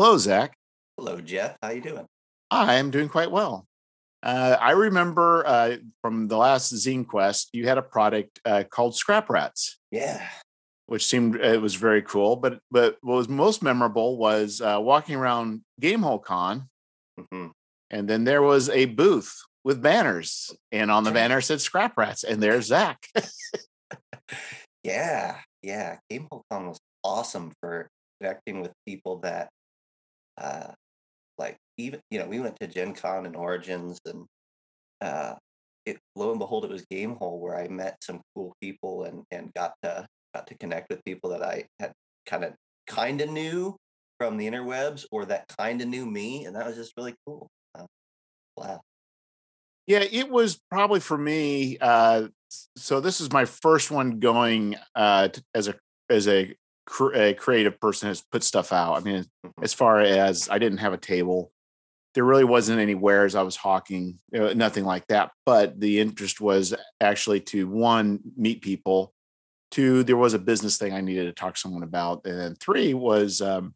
Hello, Zach. Hello, Jeff. How you doing? I am doing quite well. Uh, I remember uh, from the last Zine Quest, you had a product uh, called Scrap Rats. Yeah. Which seemed it was very cool, but but what was most memorable was uh, walking around Gamehole Con, mm-hmm. and then there was a booth with banners, and on the banner said Scrap Rats, and there's Zach. yeah, yeah. Gamehole Con was awesome for connecting with people that uh, like even you know we went to Gen Con and Origins and uh, it lo and behold it was Gamehole where I met some cool people and and got to got to connect with people that I had kind of kind of knew from the interwebs or that kind of knew me and that was just really cool. Uh, wow. Yeah, it was probably for me. Uh, so this is my first one going uh, as a as a cr- a creative person has put stuff out. I mean, mm-hmm. as far as I didn't have a table, there really wasn't any wares I was hawking, know, nothing like that. But the interest was actually to one meet people, two there was a business thing I needed to talk to someone about, and then three was um,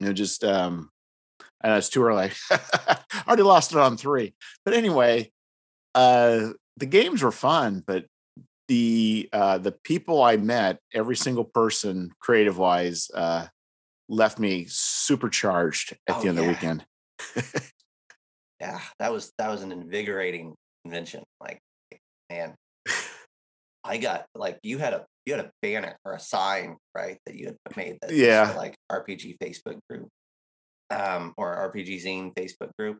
you know just um, and it's too early. I already lost it on three, but anyway, uh, the games were fun, but the uh, the people I met, every single person, creative wise, uh, left me supercharged at oh, the end yeah. of the weekend. yeah, that was that was an invigorating convention. Like, man, I got like you had a you had a banner or a sign right that you had made that yeah like RPG Facebook group um or RPG Zine Facebook group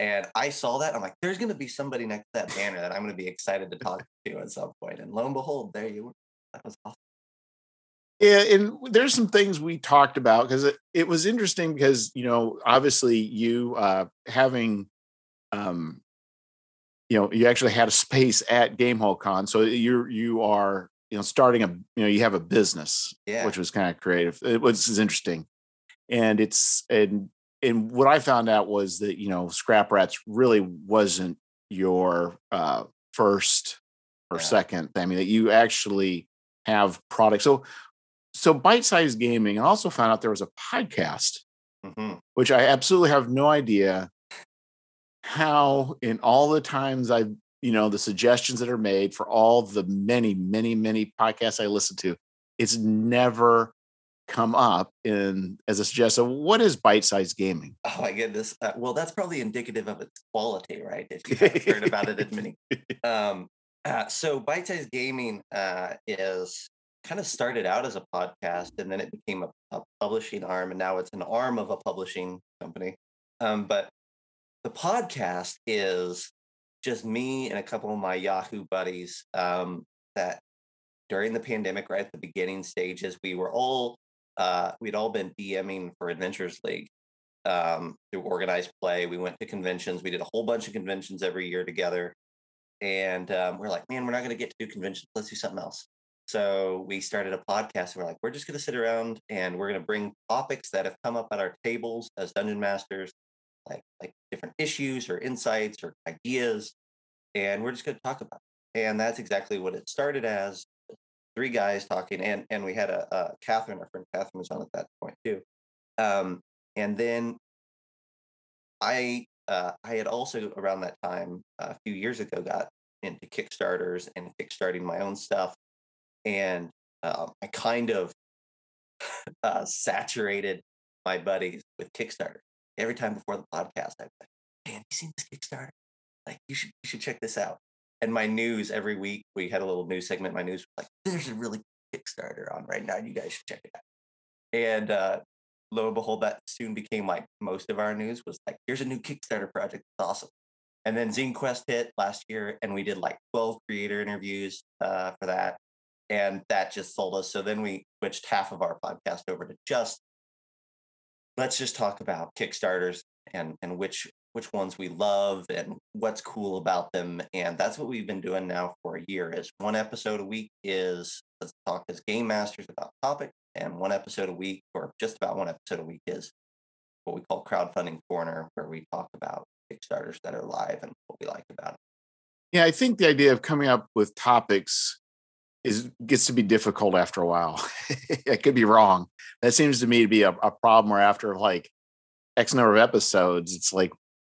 and I saw that. I'm like, there's going to be somebody next to that banner that I'm going to be excited to talk to at some point. And lo and behold, there you were. That was awesome. Yeah, and there's some things we talked about because it, it was interesting because you know obviously you uh, having um, you know you actually had a space at Gamehole Con, so you're you are you know starting a you know you have a business, yeah. which was kind of creative. It was is interesting, and it's and and what I found out was that you know Scrap Rats really wasn't your uh, first or yeah. second. I mean that you actually have products. So so bite sized gaming. I also found out there was a podcast, mm-hmm. which I absolutely have no idea how in all the times I've you know the suggestions that are made for all the many many many podcasts I listen to, it's never come up in as a suggestion. What is bite-sized gaming? Oh my goodness! Uh, well, that's probably indicative of its quality, right? If you have heard about it many. Um, uh, so bite-sized gaming uh, is kind of started out as a podcast, and then it became a, a, publishing arm, and now it's an arm of a publishing company. Um, but the podcast is just me and a couple of my Yahoo buddies um, that during the pandemic, right at the beginning stages, we were all uh, we'd all been DMing for Adventures League um, through organized play. We went to conventions. We did a whole bunch of conventions every year together. And um, we're like, man, we're not going to get to do conventions. Let's do something else. So we started a podcast. And we're like, we're just going to sit around and we're going to bring topics that have come up at our tables as dungeon masters, like like different issues or insights or ideas, and we're just going to talk about. It. And that's exactly what it started as three guys talking, and and we had a, a Catherine, our friend Catherine was on at that point too. Um, and then I uh, I had also around that time a few years ago got into Kickstarters and kickstarting my own stuff, and um, I kind of uh, saturated my buddies with Kickstarter. Every time before the podcast, I'd be like, "Man, you seen this Kickstarter? Like, you should you should check this out." And my news every week we had a little news segment my news was like there's a really kickstarter on right now you guys should check it out. And uh lo and behold that soon became like most of our news was like here's a new kickstarter project it's awesome. And then zine quest hit last year and we did like 12 creator interviews uh, for that and that just sold us. So then we switched half of our podcast over to just let's just talk about kickstarters and and which which ones we love and what's cool about them. And that's what we've been doing now for a year is one episode a week is let's talk as game masters about topic and one episode a week or just about one episode a week is what we call crowdfunding corner where we talk about kickstarters that are live and what we like about it yeah i think the idea of coming up with topics is gets to be difficult after a while. I could be wrong. That seems to me to be a, a problem where after like X number of episodes, it's like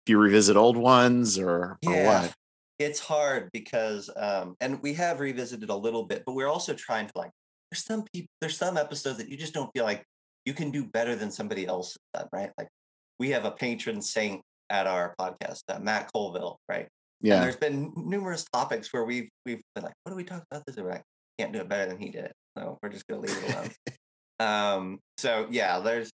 you revisit old ones or, Yeah. or what? it's hard because um and we have revisited a little bit but we're also trying to like there's some people there's some episodes that you just don't feel like you can do better than somebody else has done right like we have a patron saint at our podcast uh, matt colville right and Yeah. there's been numerous topics where we've we've been like what do we talk about this and we're like can't do it better than he did it so we're just gonna leave it alone um so yeah there's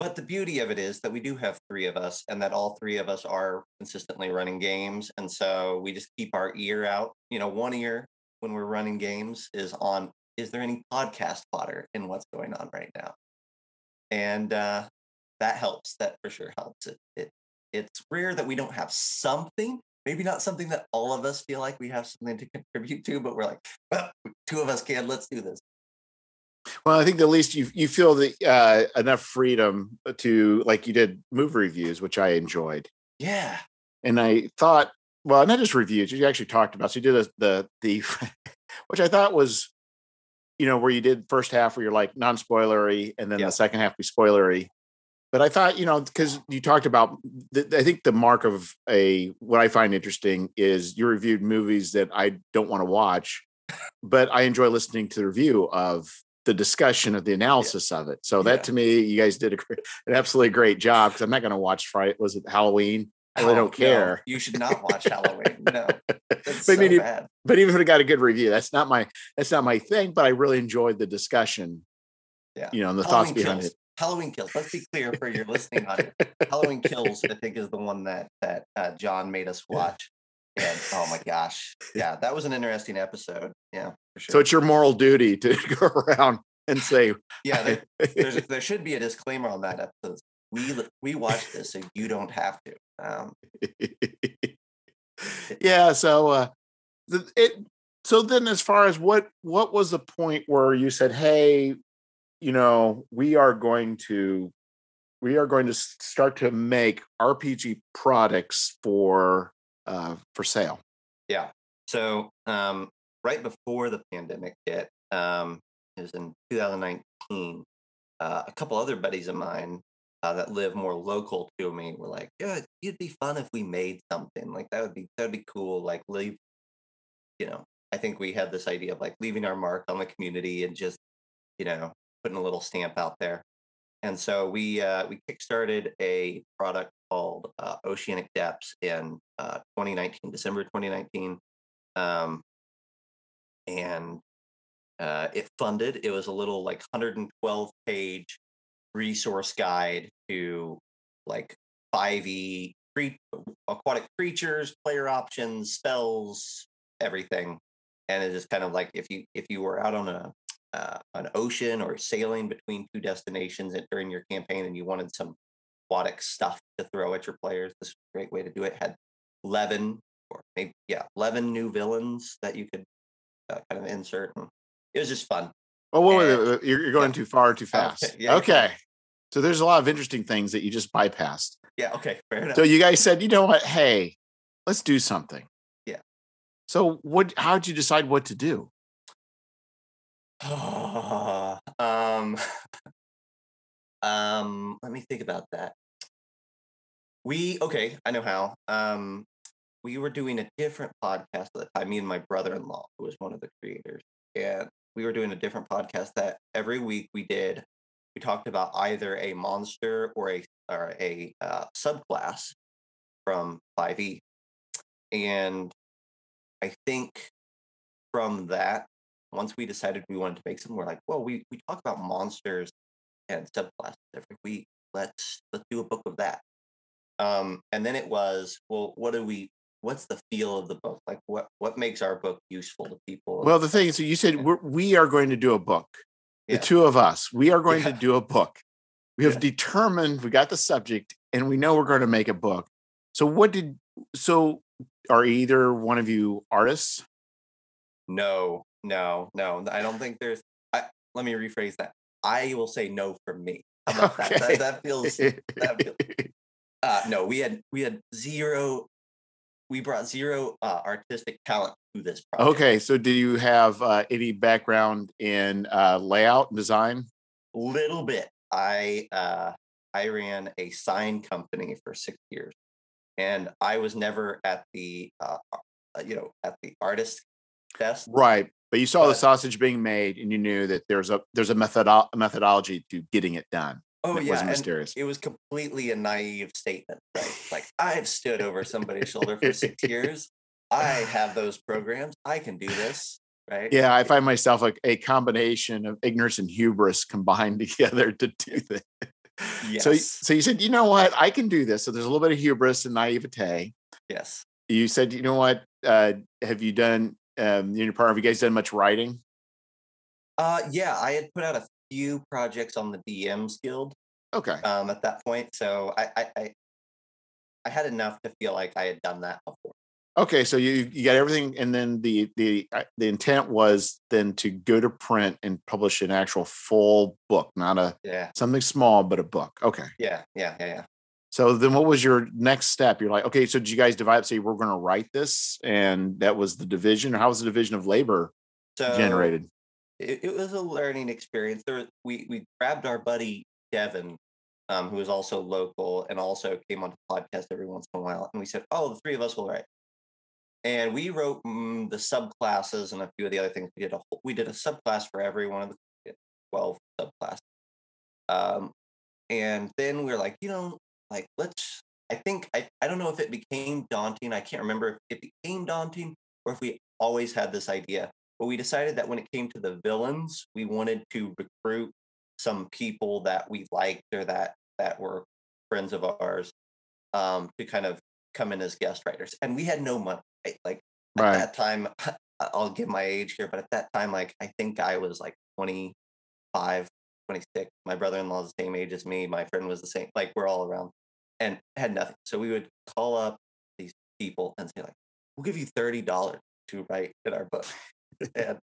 but the beauty of it is that we do have three of us and that all three of us are consistently running games and so we just keep our ear out. You know one ear when we're running games is on is there any podcast fodder in what's going on right now? And uh that helps that for sure helps. It, it it's rare that we don't have something maybe not something that all of us feel like we have something to contribute to but we're like well two of us can let's do this Well, I think at least you you feel the uh, enough freedom to like you did movie reviews, which I enjoyed, yeah and I thought, well, not just reviews. You actually talked about. So you did a, the the, which I thought was, you know, where you did first half where you're like non spoilery, and then Yeah. the second half be spoilery. But I thought, you know, because you talked about, the, I think the mark of a what I find interesting is you reviewed movies that I don't want to watch, but I enjoy listening to the review of the discussion of the analysis of it. So that Yeah. to me, you guys did a, great- an absolutely great job because I'm not going to watch Friday. Was it Halloween? I really Oh, don't care. no, you should not watch Halloween. No, But so I mean, bad. But even if it got a good review, that's not my that's not my thing. But I really enjoyed the discussion. Yeah. You know, and the Halloween thoughts behind kills. it. Halloween kills. Let's be clear for your listening audience. Halloween kills. I think is the one that that uh, John made us watch. And oh my gosh, yeah, that was an interesting episode. Yeah, sure. So it's your moral duty to go around and say, yeah, there, there's, there should be a disclaimer on that episode. We we watch this, so you don't have to. Um, yeah. So, uh, the, it. So then, as far as what what was the point where you said, "Hey, you know, we are going to we are going to start to make RPG products for uh, for sale." Yeah. So um, right before the pandemic hit, um, it was in 2019. Uh, a couple other buddies of mine uh, that live more local to me were like, "Yeah, it'd be fun if we made something like that. Would be that would be cool. Like leave, you know." I think we had this idea of like leaving our mark on the community and just, you know, putting a little stamp out there. And so we uh, we kickstarted a product called uh, Oceanic Depths in uh, 2019, December 2019, um, and uh, it funded. It was a little like 112 page resource guide to like 5e cre- aquatic creatures, player options, spells, everything. And it is kind of like if you if you were out on a uh, an ocean or sailing between two destinations during your campaign and you wanted some aquatic stuff to throw at your players, this is a great way to do it. Had 11 or maybe, yeah, 11 new villains that you could uh, kind of insert. And it was just fun. Oh, what And- was it? You're, you're going yeah. too far, too fast. Okay, yeah, okay. So there's a lot of interesting things that you just bypassed. Yeah, okay, fair enough. So you guys said, you know what? Hey, let's do something. Yeah. So what? How'd you decide what to do? um, um, let me think about that. We okay, I know how. Um, we were doing a different podcast at the time. Me and my brother-in-law, who was one of the creators, and we were doing a different podcast that every week we did. We talked about either a monster or a or a uh, subclass from 5e, and I think from that once we decided we wanted to make something, we're like, well, we we talk about monsters and subclasses every week. Let's let's do a book of that. Um, and then it was, well, what do we? What's the feel of the book? Like, what what makes our book useful to people? Well, the thing is, you said we're, we are going to do a book. The two of us, we are going Yeah. to do a book. We have Yeah. determined we got the subject, and we know we're going to make a book. So what did? So are either one of you artists? no, no, no. I don't think there's. I, let me rephrase that. I will say no for me. About that? that? That feels that feels uh, no, we had we had zero. We brought zero uh, artistic talent to this project. Okay, so do you have uh, any background in uh, layout and design? A little bit. I uh, I ran a sign company for six years, and I was never at the uh, uh, you know at the artist fest. Right, but you saw the sausage being made, and you knew that there's a there's a methodo- methodology to getting it done. Oh yeah, and mysterious. it was completely a naive statement, right? Like I've stood over somebody's shoulder for six years. I have those programs. I can do this, right? Yeah, I find myself like a combination of ignorance and hubris combined together to do that. So, Yes. so you said, you know what, I can do this. So there's a little bit of hubris and naivete. Yes. You said, you know what, uh, have you done? Um, you and your partner, have you guys done much writing? Uh, yeah, I had put out a few projects on the DMs Guild Okay, um, at that point, so I, I, I, I had enough to feel like I had done that before. okay. So you you got everything, and then the the the intent was then to go to print and publish an actual full book, not a Yeah, something small, but a book. Okay. yeah, yeah, yeah, yeah. So then what was your next step? You're like, okay, so did you guys divide up, say we're going to write this? And that was the division, or how was the division of labor So generated? It, it was a learning experience. There, we we grabbed our buddy Devin, um, who was also local and also came on the podcast every once in a while, and we said, "Oh, the three of us will write." And we wrote mm, the subclasses and a few of the other things. We did a whole- we did a subclass for every one of the twelve subclasses. Um, and then we are like, you know, like let's. I think I I don't know if it became daunting. I can't remember if it became daunting or if we always had this idea but we decided that when it came to the villains, we wanted to recruit some people that we liked or that that were friends of ours um, to kind of come in as guest writers. And we had no money. right? Like at Right. that time, I'll give my age here, but at that time, like I think I was like 25, 26. My brother-in-law is the same age as me. My friend was the same. Like we're all around and had nothing. So we would call up these people and say like, "We'll give you thirty dollars to write in our book." and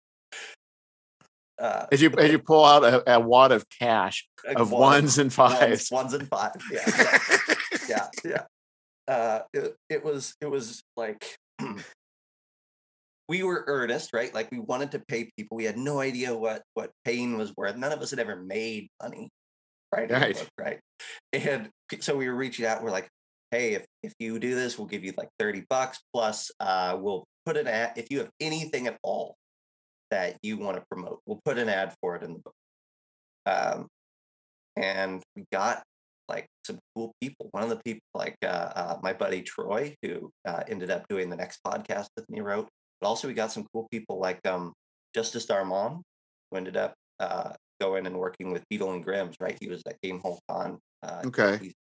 uh, As you as you pull out a, a wad of cash of one- ones and fives. ones and five. Yeah, yeah, yeah. Uh, it, it was it was like we were earnest, right? Like we wanted to pay people. We had no idea what what paying was worth. None of us had ever made money, right? Right. right. And so we were reaching out. We're like, hey, if if you do this, we'll give you like thirty bucks plus. Uh, we'll put an ad if you have anything at all that you want to promote. We'll put an ad for it in the book. Um, and we got like some cool people. One of the people, like uh, uh, my buddy Troy, who uh, ended up doing the next podcast with me, wrote. But also, we got some cool people like um, Justice Darmon, who ended up uh, going and working with Beadle and Grimm's. Right, he was at Game Hole Con. Uh, Okay. he's,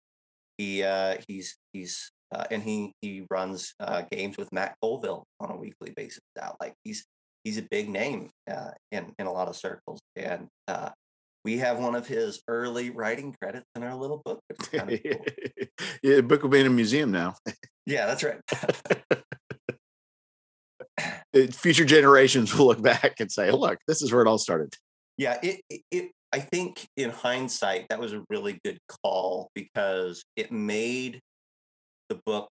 he uh, he's he's uh, and he he runs uh, games with Matt Colville on a weekly basis now. Like he's he's a big name uh, in in a lot of circles, and uh, we have one of his early writing credits in our little book. Which is kind of cool. yeah, the book will be in a museum now. Yeah, that's right. Uh, Future generations will look back and say, "Look, this is where it all started." yeah, it, it it I think in hindsight that was a really good call because it made the book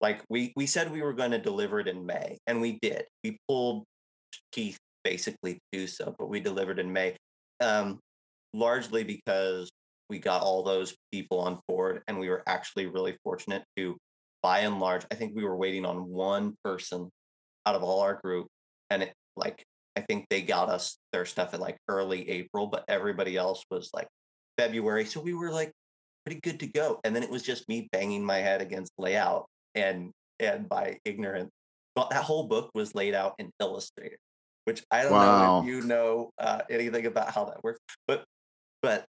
like we we said we were going to deliver it in May, and we did. We pulled Keith basically to do so, but we delivered in May, um, largely because we got all those people on board, and we were actually really fortunate to, by and large, I think we were waiting on one person out of all our group, and it like I think they got us their stuff in like early April, but everybody else was like February, so we were like pretty good to go. And then it was just me banging my head against layout and and by ignorance. That whole book was laid out in Illustrator, which I don't know if you know uh, anything about how that works, but but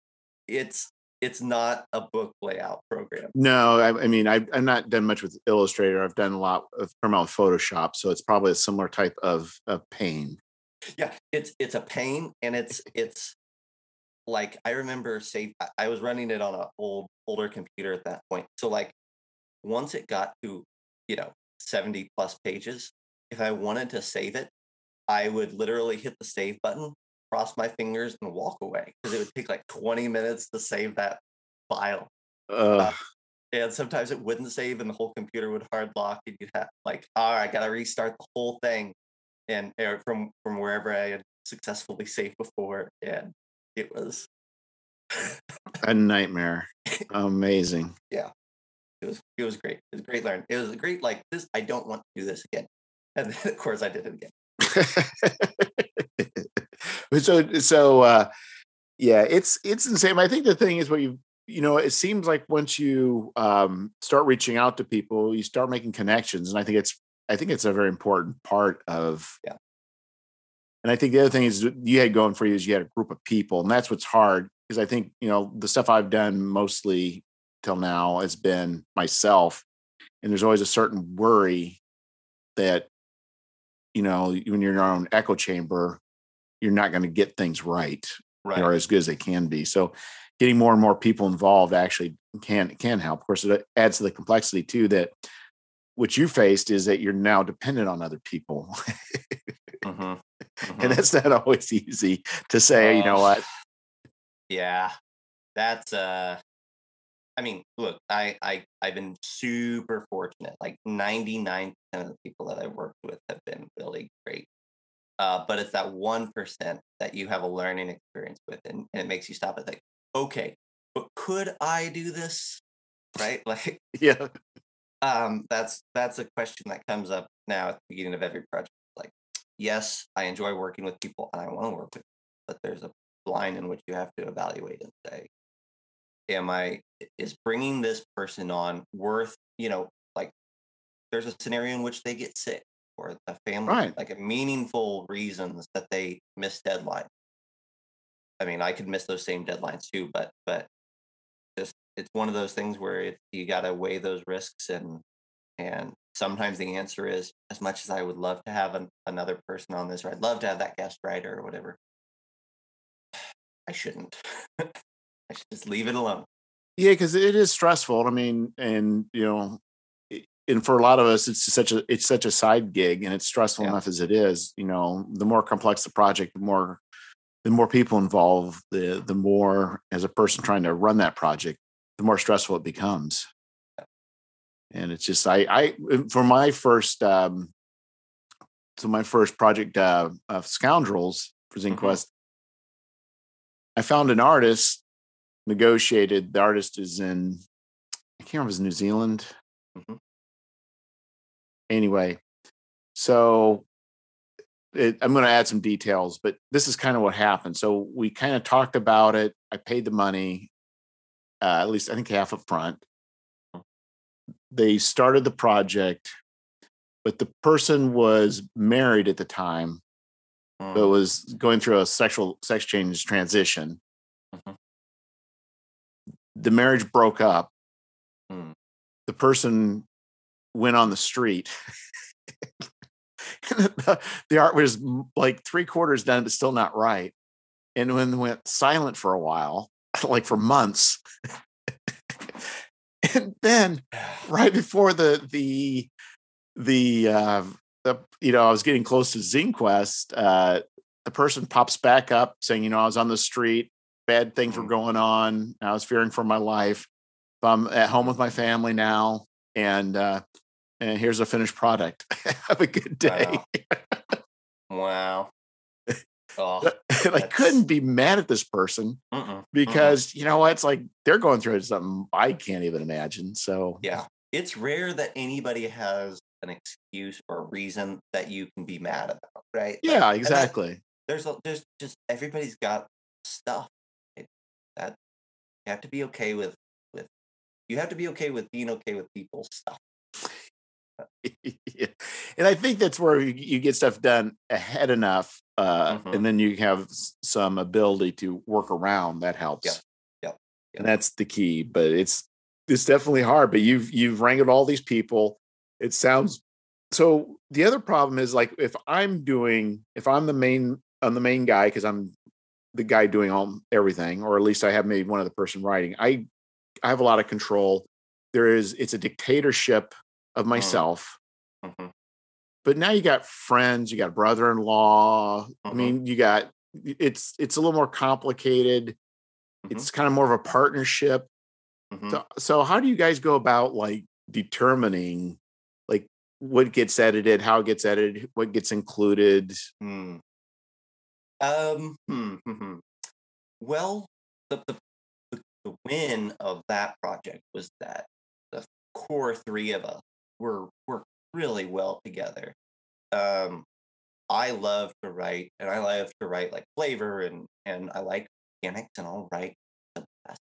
it's it's not a book layout program. No, I, I mean, I, I've not done much with Illustrator. I've done a lot of with Photoshop, so it's probably a similar type of, of pain. yeah it's it's a pain and it's it's like i remember say I- i was running it on an old older computer at that point so like once it got to you know 70 plus pages if i wanted to save it i would literally hit the save button cross my fingers and walk away because it would take like 20 minutes to save that file Uh, and sometimes it wouldn't save and the whole computer would hard lock and you'd have like all right i gotta restart the whole thing and er, from from wherever I had successfully saved before, and it was a nightmare. Amazing. Yeah, it was it was great. It was great learn. It was a great like this. I don't want to do this again, and then, of course I did it again. so so uh yeah it's it's insane i think the thing is what you you know it seems like once you um start reaching out to people you start making connections and i think it's i think it's a very important part of yeah and i think the other thing is you had going for you is you had a group of people and that's what's hard because i think you know the stuff i've done mostly till now has been myself and there's always a certain worry that you know when you're in your own echo chamber you're not going to get things right, right. or as good as they can be. So getting more and more people involved actually can can help. Of course, it adds to the complexity too that what you faced is that you're now dependent on other people. mm-hmm. Mm-hmm. And that's not always easy to say, you know what? Yeah. That's uh I mean, look, I I I've been super fortunate. Like 99% of the people that I've worked with have been really great uh, but it's that one percent that you have a learning experience with, and, and it makes you stop and think, okay, but could I do this? Right? Like, yeah. Um, that's that's a question that comes up now at the beginning of every project. Like, yes, I enjoy working with people, and I want to work with, people, but there's a line in which you have to evaluate and say, am I is bringing this person on worth? You know, like, there's a scenario in which they get sick or a family, right. like a meaningful reasons that they miss deadline. I mean, I could miss those same deadlines too, but but just it's one of those things where it, you got to weigh those risks and and sometimes the answer is as much as I would love to have an, another person on this, or I'd love to have that guest writer or whatever. I shouldn't. I should just leave it alone. Yeah, because it is stressful. I mean, and you know, and for a lot of us it's such a it's such a side gig and it's stressful yeah. enough as it is you know the more complex the project the more the more people involved the the more as a person trying to run that project the more stressful it becomes and it's just i i for my first um so my first project uh of scoundrels for ZineQuest, mm-hmm. i found an artist negotiated the artist is in i can't remember if it's new zealand mm-hmm anyway, so it, I'm going to add some details, but this is kind of what happened. So we kind of talked about it. I paid the money, uh, at least I think half up front. They started the project, but the person was married at the time, mm. but was going through a sexual sex change transition. Mm-hmm. The marriage broke up. Mm. The person went on the street. the, art was like three quarters done, but still not right. And when went silent for a while, like for months. and then right before the the the uh the you know, I was getting close to ZineQuest, uh the person pops back up saying, you know, I was on the street, bad things were mm. going on. I was fearing for my life. I'm at home with my family now. And uh and here's a finished product. Have a good day. Wow. wow. Oh, I couldn't be mad at this person uh-uh, because uh-uh. you know what? It's like they're going through something I can't even imagine. So yeah, it's rare that anybody has an excuse or a reason that you can be mad about, right? Yeah, like, exactly. There's there's just everybody's got stuff you have to be okay with. With you have to be okay with being okay with people's stuff. yeah. And I think that's where you get stuff done ahead enough, uh, mm-hmm. and then you have some ability to work around. That helps. Yep. Yep. yep. And that's the key. But it's it's definitely hard. But you've you've wrangled all these people. It sounds so. The other problem is like if I'm doing if I'm the main I'm the main guy because I'm the guy doing all everything, or at least I have maybe one other person writing. I I have a lot of control. There is it's a dictatorship of mm. myself. Mm-hmm. But now you got friends, you got brother-in-law. Mm-hmm. I mean, you got it's it's a little more complicated. Mm-hmm. It's kind of more of a partnership. Mm-hmm. So, so how do you guys go about like determining like what gets edited, how it gets edited, what gets included. Hmm. Um. Hmm, hmm, hmm. Well, the, the the win of that project was that the core three of us were worked really well together. Um, I love to write, and I love to write like flavor, and and I like mechanics, and I'll write the best.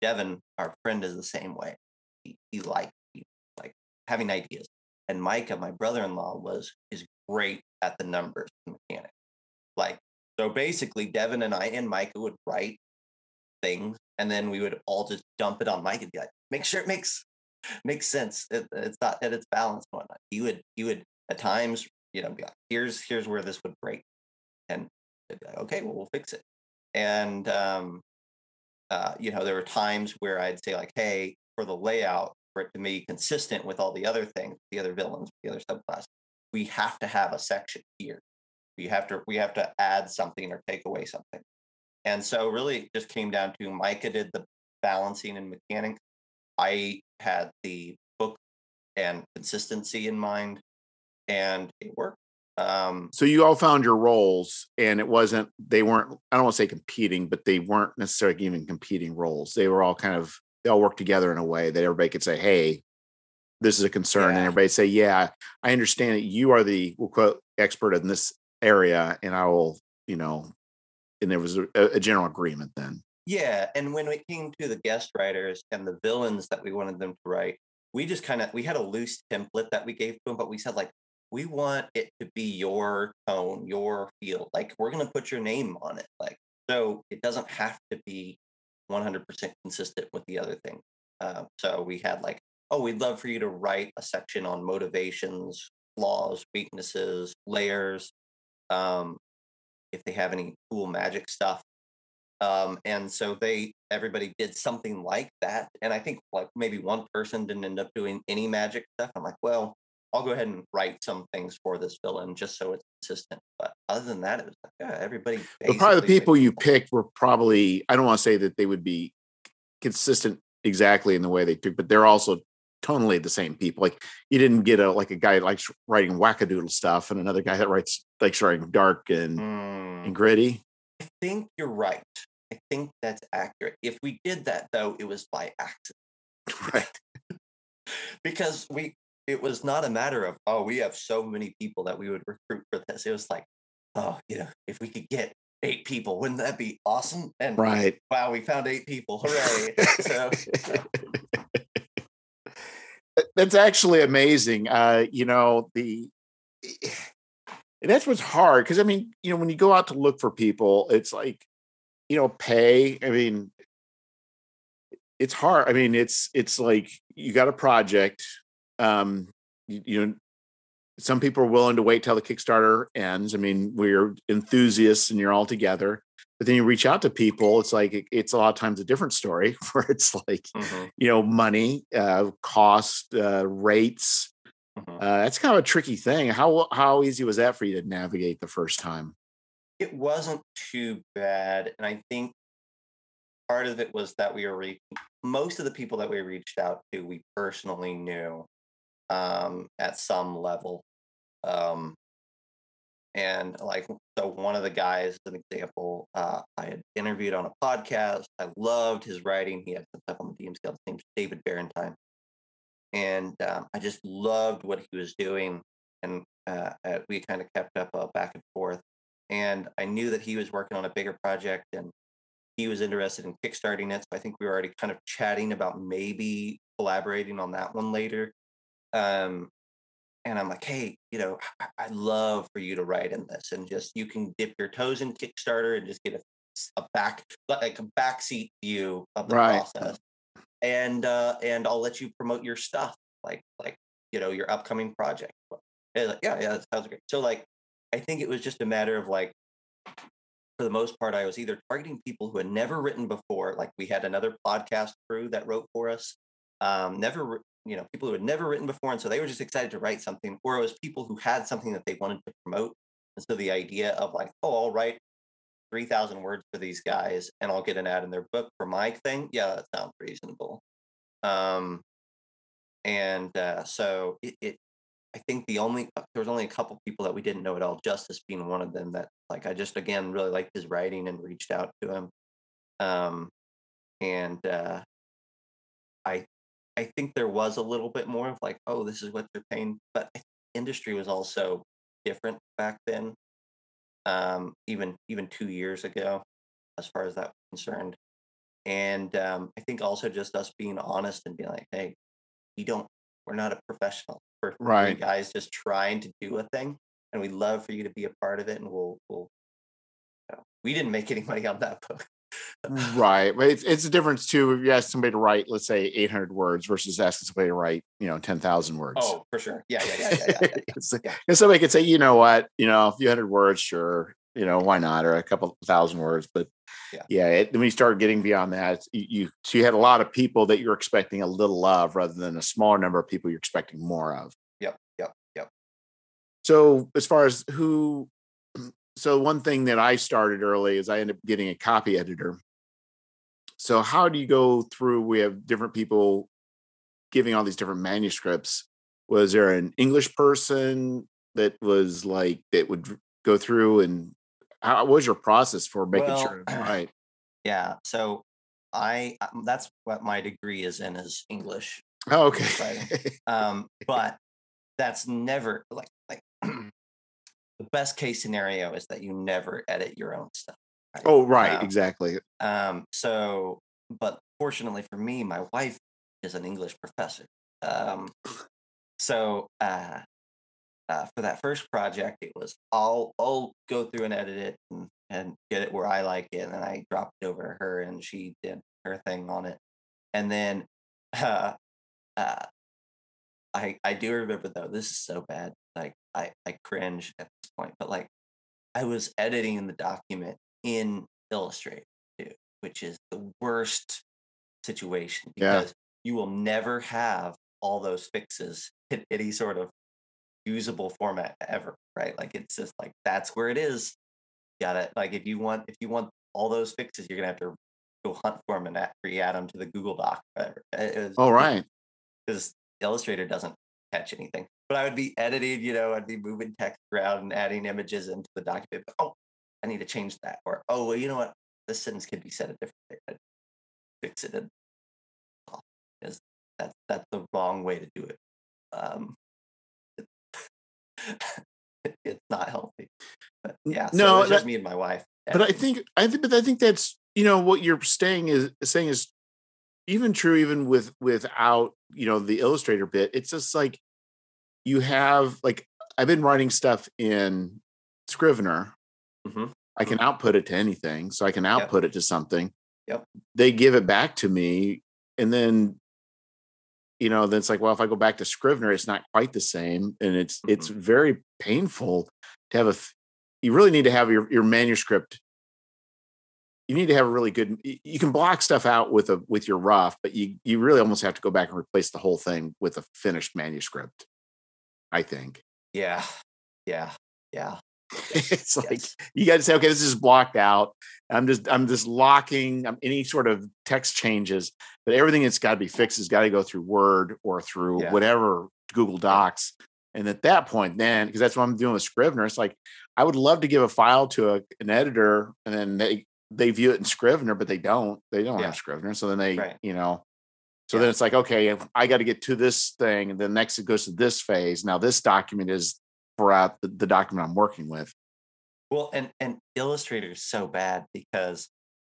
Devin, our friend, is the same way. He, he likes he, like having ideas, and Micah, my brother-in-law, was is great at the numbers and mechanics. Like so, basically, Devin and I and Micah would write things, and then we would all just dump it on Micah and be like, make sure it makes makes sense. It, it's not that it's balanced and whatnot. He would he would at times, you know, be like, here's here's where this would break, and like, okay, well we'll fix it. And um, uh, you know, there were times where I'd say like, hey, for the layout, for it to be consistent with all the other things, the other villains, the other subclasses, we have to have a section here. We have to we have to add something or take away something. And so really it just came down to Micah did the balancing and mechanics. I had the book and consistency in mind, and it worked. Um, So you all found your roles, and it wasn't they weren't. I don't want to say competing, but they weren't necessarily even competing roles. They were all kind of they all worked together in a way that everybody could say, "Hey, this is a concern," and everybody say, "Yeah, I understand that you are the we'll quote expert in this area, and I will, you know." And there was a, a general agreement then. Yeah, and when it came to the guest writers and the villains that we wanted them to write, we just kind of we had a loose template that we gave to them, but we said like we want it to be your tone, your feel. Like we're gonna put your name on it, like so it doesn't have to be 100% consistent with the other thing. Uh, so we had like, oh, we'd love for you to write a section on motivations, flaws, weaknesses, layers, um, if they have any cool magic stuff. Um, and so they everybody did something like that and i think like maybe one person didn't end up doing any magic stuff. I'm like well i'll go ahead and write some things for this villain just so it's consistent. But other than that it was like yeah everybody But probably the people you picked were probably I don't want to say that they would be consistent exactly in the way they pick, but they're also tonally the same people. Like you didn't get a like a guy that likes writing wackadoodle stuff and another guy that writes likes writing dark and, Hmm, and gritty. i think you're right i think that's accurate if we did that though it was by accident Right. because we it was not a matter of oh we have so many people that we would recruit for this it was like oh you know if we could get eight people wouldn't that be awesome and Right. wow we found eight people hooray so That's actually amazing. Uh, you know, the and that's what's hard because I mean, you know, when you go out to look for people, it's like, you know, pay. I mean, it's hard. I mean, it's it's like you got a project. Um, you, you know, some people are willing to wait till the Kickstarter ends. I mean, we're enthusiasts and you're all together. But then you reach out to people, it's like it's a lot of times a different story where it's like, Mhm, you know, money, uh, cost, uh, rates. mhm. Uh, that's kind of a tricky thing. How how easy was that for you to navigate the first time? it wasn't too bad and i think part of it was that we were reaching most of the people that we reached out to we personally knew um, at some level um, and like so one of the guys an example uh, i had interviewed on a podcast i loved his writing he had some stuff on the DMs Guild his name's david barentine and um, i just loved what he was doing and uh, uh, we kind of kept up back and forth and I knew that he was working on a bigger project and he was interested in kickstarting it. So I think we were already kind of chatting about maybe collaborating on that one later. Um, and I'm like, hey, you know, I- I'd love for you to write in this and just you can dip your toes in Kickstarter and just get a, a back like a backseat view of the Right. process. And uh, and I'll let you promote your stuff, like like you know your upcoming project. Like, yeah, yeah, that sounds great. So like I think it was just a matter of like, for the most part, I was either targeting people who had never written before, like we had another podcast crew that wrote for us, um, never, you know, people who had never written before, and so they were just excited to write something, or it was people who had something that they wanted to promote, and so the idea of like, oh, I'll write three thousand words for these guys, and I'll get an ad in their book for my thing, yeah, that sounds reasonable. Um, and uh, so it, it I think the only uh, there was only a couple people that we didn't know at all. Justice being one of them. That like I just again really liked his writing and reached out to him. Um, and uh, I I think there was a little bit more of like, oh, this is what they're paying, but industry was also different back then. Um, even even two years ago, as far as that was concerned. And um, I think also just us being honest and being like, hey, you don't, we're not a professional. We're Right. guys just trying to do a thing, and we'd love for you to be a part of it. And we'll, we'll, you know, we didn't make any money on that book. Right. But it's it's a difference too if you ask somebody to write, let's say, 800 words versus asking somebody to write, you know, 10,000 words. Oh, for sure. Yeah, yeah, yeah, yeah, yeah. yeah. Yeah. and somebody could say, you know what, you know, a few hundred words, sure, you know, why not, or a couple thousand words. But Yeah. yeah, it, when you start getting beyond that, you, you so you had a lot of people that you're expecting a little of, rather than a smaller number of people you're expecting more of. Yep, yep, yep. So as far as who, so one thing that I started early is I ended up getting a copy editor. So how do you go through? We have different people giving all these different manuscripts. Was there an English person that was like that would go through and how what was your process for making Well, sure right? Yeah. So I, um, that's what my degree is in is English. Oh, okay. Um, but that's never like the best case scenario is that you never edit your own stuff. right? oh, right, Um, exactly. Um, so, but fortunately for me, my wife is an English professor. Um, so, uh, uh, for that first project, it was I'll I'll go through and edit it and, and get it where I like it, and then I dropped it over to her, and she did her thing on it, and then uh, uh, I I do remember though this is so bad, like I I cringe at point, but like I was editing the document in Illustrator too, which is the worst situation Yeah. because you will never have all those fixes in any sort of usable format ever, right? Like it's just like that's where it is. Got it. Like if you want if you want all those fixes, you're gonna have to go hunt for them and re-add them to the Google Doc. Whatever. It was- All oh, right. because Illustrator doesn't catch anything. But I would be editing, you know, I'd be moving text around and adding images into the document. But, Oh, I need to change that. Or oh, well, you know what? This sentence could be said a different way. I'd fix it and oh, that's that's the wrong way to do it. Um, it- it's not healthy. But yeah, so no, was just that- me and my wife. but I think I think but I think that's you know what you're saying is saying is even true even with without you know the illustrator bit it's just like you have like I've been writing stuff in Scrivener. Mhm. I can output it to anything so I can output it to something. Yep. they give it back to me and then you know then it's like well if I go back to Scrivener it's not quite the same and it's it's very painful to have a you really need to have your your manuscript you need to have a really good you can block stuff out with a with your rough but you you really almost have to go back and replace the whole thing with a finished manuscript i think yeah, yeah, yeah. it's like you got to say okay this is blocked out i'm just i'm just locking um, any sort of text changes but everything that's got to be fixed has got to go through word or through Yeah. whatever google docs and at that point then because that's what i'm doing with scrivener it's like i would love to give a file to a, an editor and then they they view it in scrivener but they don't they don't Yeah. have scrivener so then they Right. you know so Yeah. then it's like okay if i got to get to this thing and then next it goes to this phase now this document is for out the, the document i'm working with Well, and and Illustrator is so bad because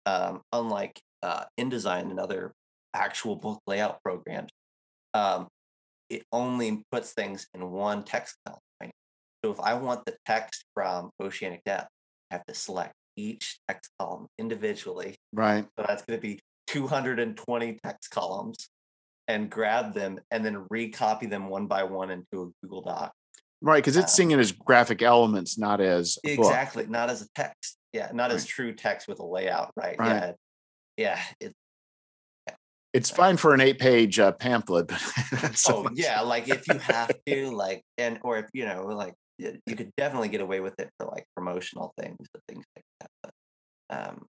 um, unlike uh, InDesign and other actual book layout programs, um, it only puts things in one text column. Right? So if I want the text from Oceanic Depth, I have to select each text column individually. right So that's going to be 220 text columns, and grab them and then recopy them one by one into a Google Doc. Right, because it's Um, it as graphic elements, not as a book. Exactly, not as a text. Yeah, not as true text with a layout. Right. Right. Yeah. Yeah. It, It's fine for an eight-page uh, pamphlet, but so oh much- yeah, like if you have to, like, and or if you know, like, you could definitely get away with it for like promotional things and things like that. But um,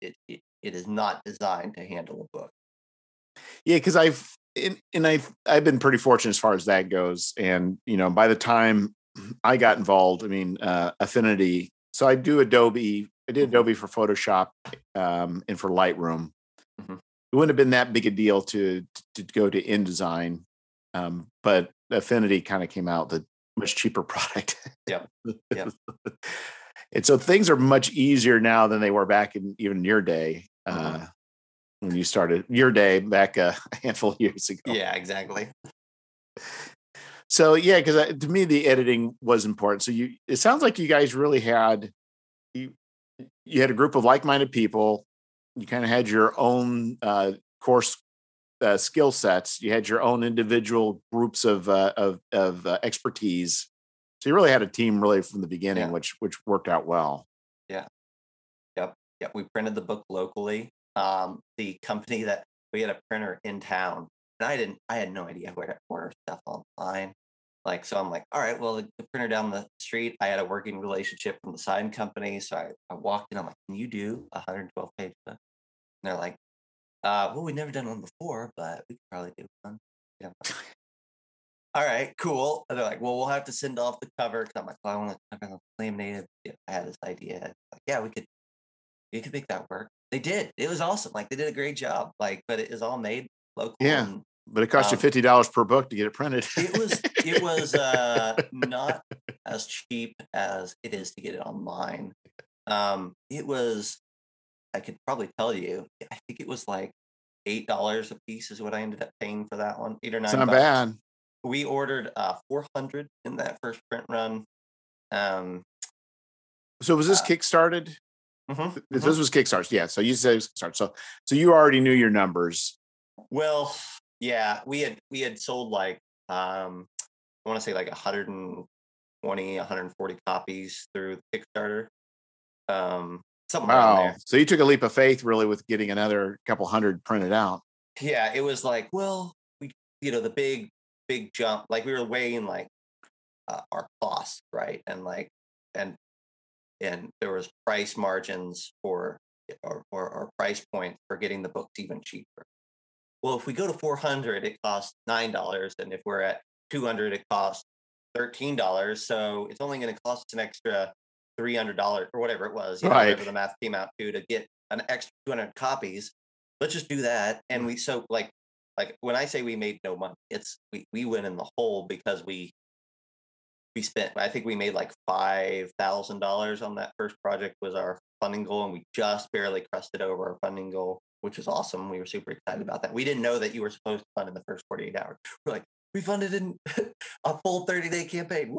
it it, it is not designed to handle a book. yeah. Because I've and, and I I've been pretty fortunate as far as that goes. And you know, by the time I got involved, I mean, uh, Affinity. So I do Adobe. I did Mm-hmm. Adobe for Photoshop um, and for Lightroom. Mhm. It wouldn't have been that big a deal to to go to InDesign, um, but Affinity kind of came out the much cheaper product. Yep. Yep. and so things are much easier now than they were back in even your day. Uh, when you started your day back uh, a handful of years ago. Yeah, exactly. So yeah, because to me the editing was important. So you, it sounds like you guys really had you you had a group of like-minded people. You kind of had your own uh, course uh, skill sets. You had your own individual groups of uh, of, of uh, expertise. So you really had a team really from the beginning, Yeah. which which worked out well. Yeah, we printed the book locally. Um, the company that we had a printer in town, and I didn't, I had no idea where to order stuff online. Like, so I'm like, all right, well, the, the printer down the street, I had a working relationship from the sign company. So I, I walked in, I'm like, can you do 112 page book? And they're like, uh, well, we've never done one before, but we could probably do one. Yeah. All right, cool. And they're like, well, we'll have to send off the cover. Cause I'm like, well, I want to cover laminated. Yeah, I had this idea. Like, yeah, we could you could make that work. They did. It was awesome. Like they did a great job. Like, but it is all made local. Yeah. and But it cost you Um, fifty dollars per book to get it printed. it was it was uh not as cheap as it is to get it online. Um, it was I could probably tell you, I think it was like eight dollars a piece is what I ended up paying for that one. Eight or nine. it's not bucks. bad. We ordered uh four hundred in that first print run. Um So was this Uh, kickstarted? Mhm, This mhm. this was Kickstarter. Yeah. So you said it Kickstarter. So so you already knew your numbers. Well, yeah, we had we had sold like um I want to say like 120, 140 copies through Kickstarter. Um something around Wow. there. So you took a leap of faith really with getting another couple hundred printed out. Yeah, it was like, well, we you know, the big big jump, like we were weighing like uh, our cost, right? And like and and there was price margins for or, or, or price points for getting the books even cheaper. Well, if we go to 400, it costs nine dollars, and if we're at 200, it costs thirteen dollars. So it's only going to cost us an extra three hundred dollars or whatever it was, you know, Right. whatever the math came out to to get an extra 200 copies. Let's just do that, and mm. we so like like when I say we made no money, it's we we went in the hole because we we spent I think we made like five thousand dollars on that first project was our funding goal, and we just barely crusted over our funding goal, which was awesome. We were super excited about that. We didn't know that you were supposed to fund in the first 48 hours. We're like, we funded in a full 30 day campaign.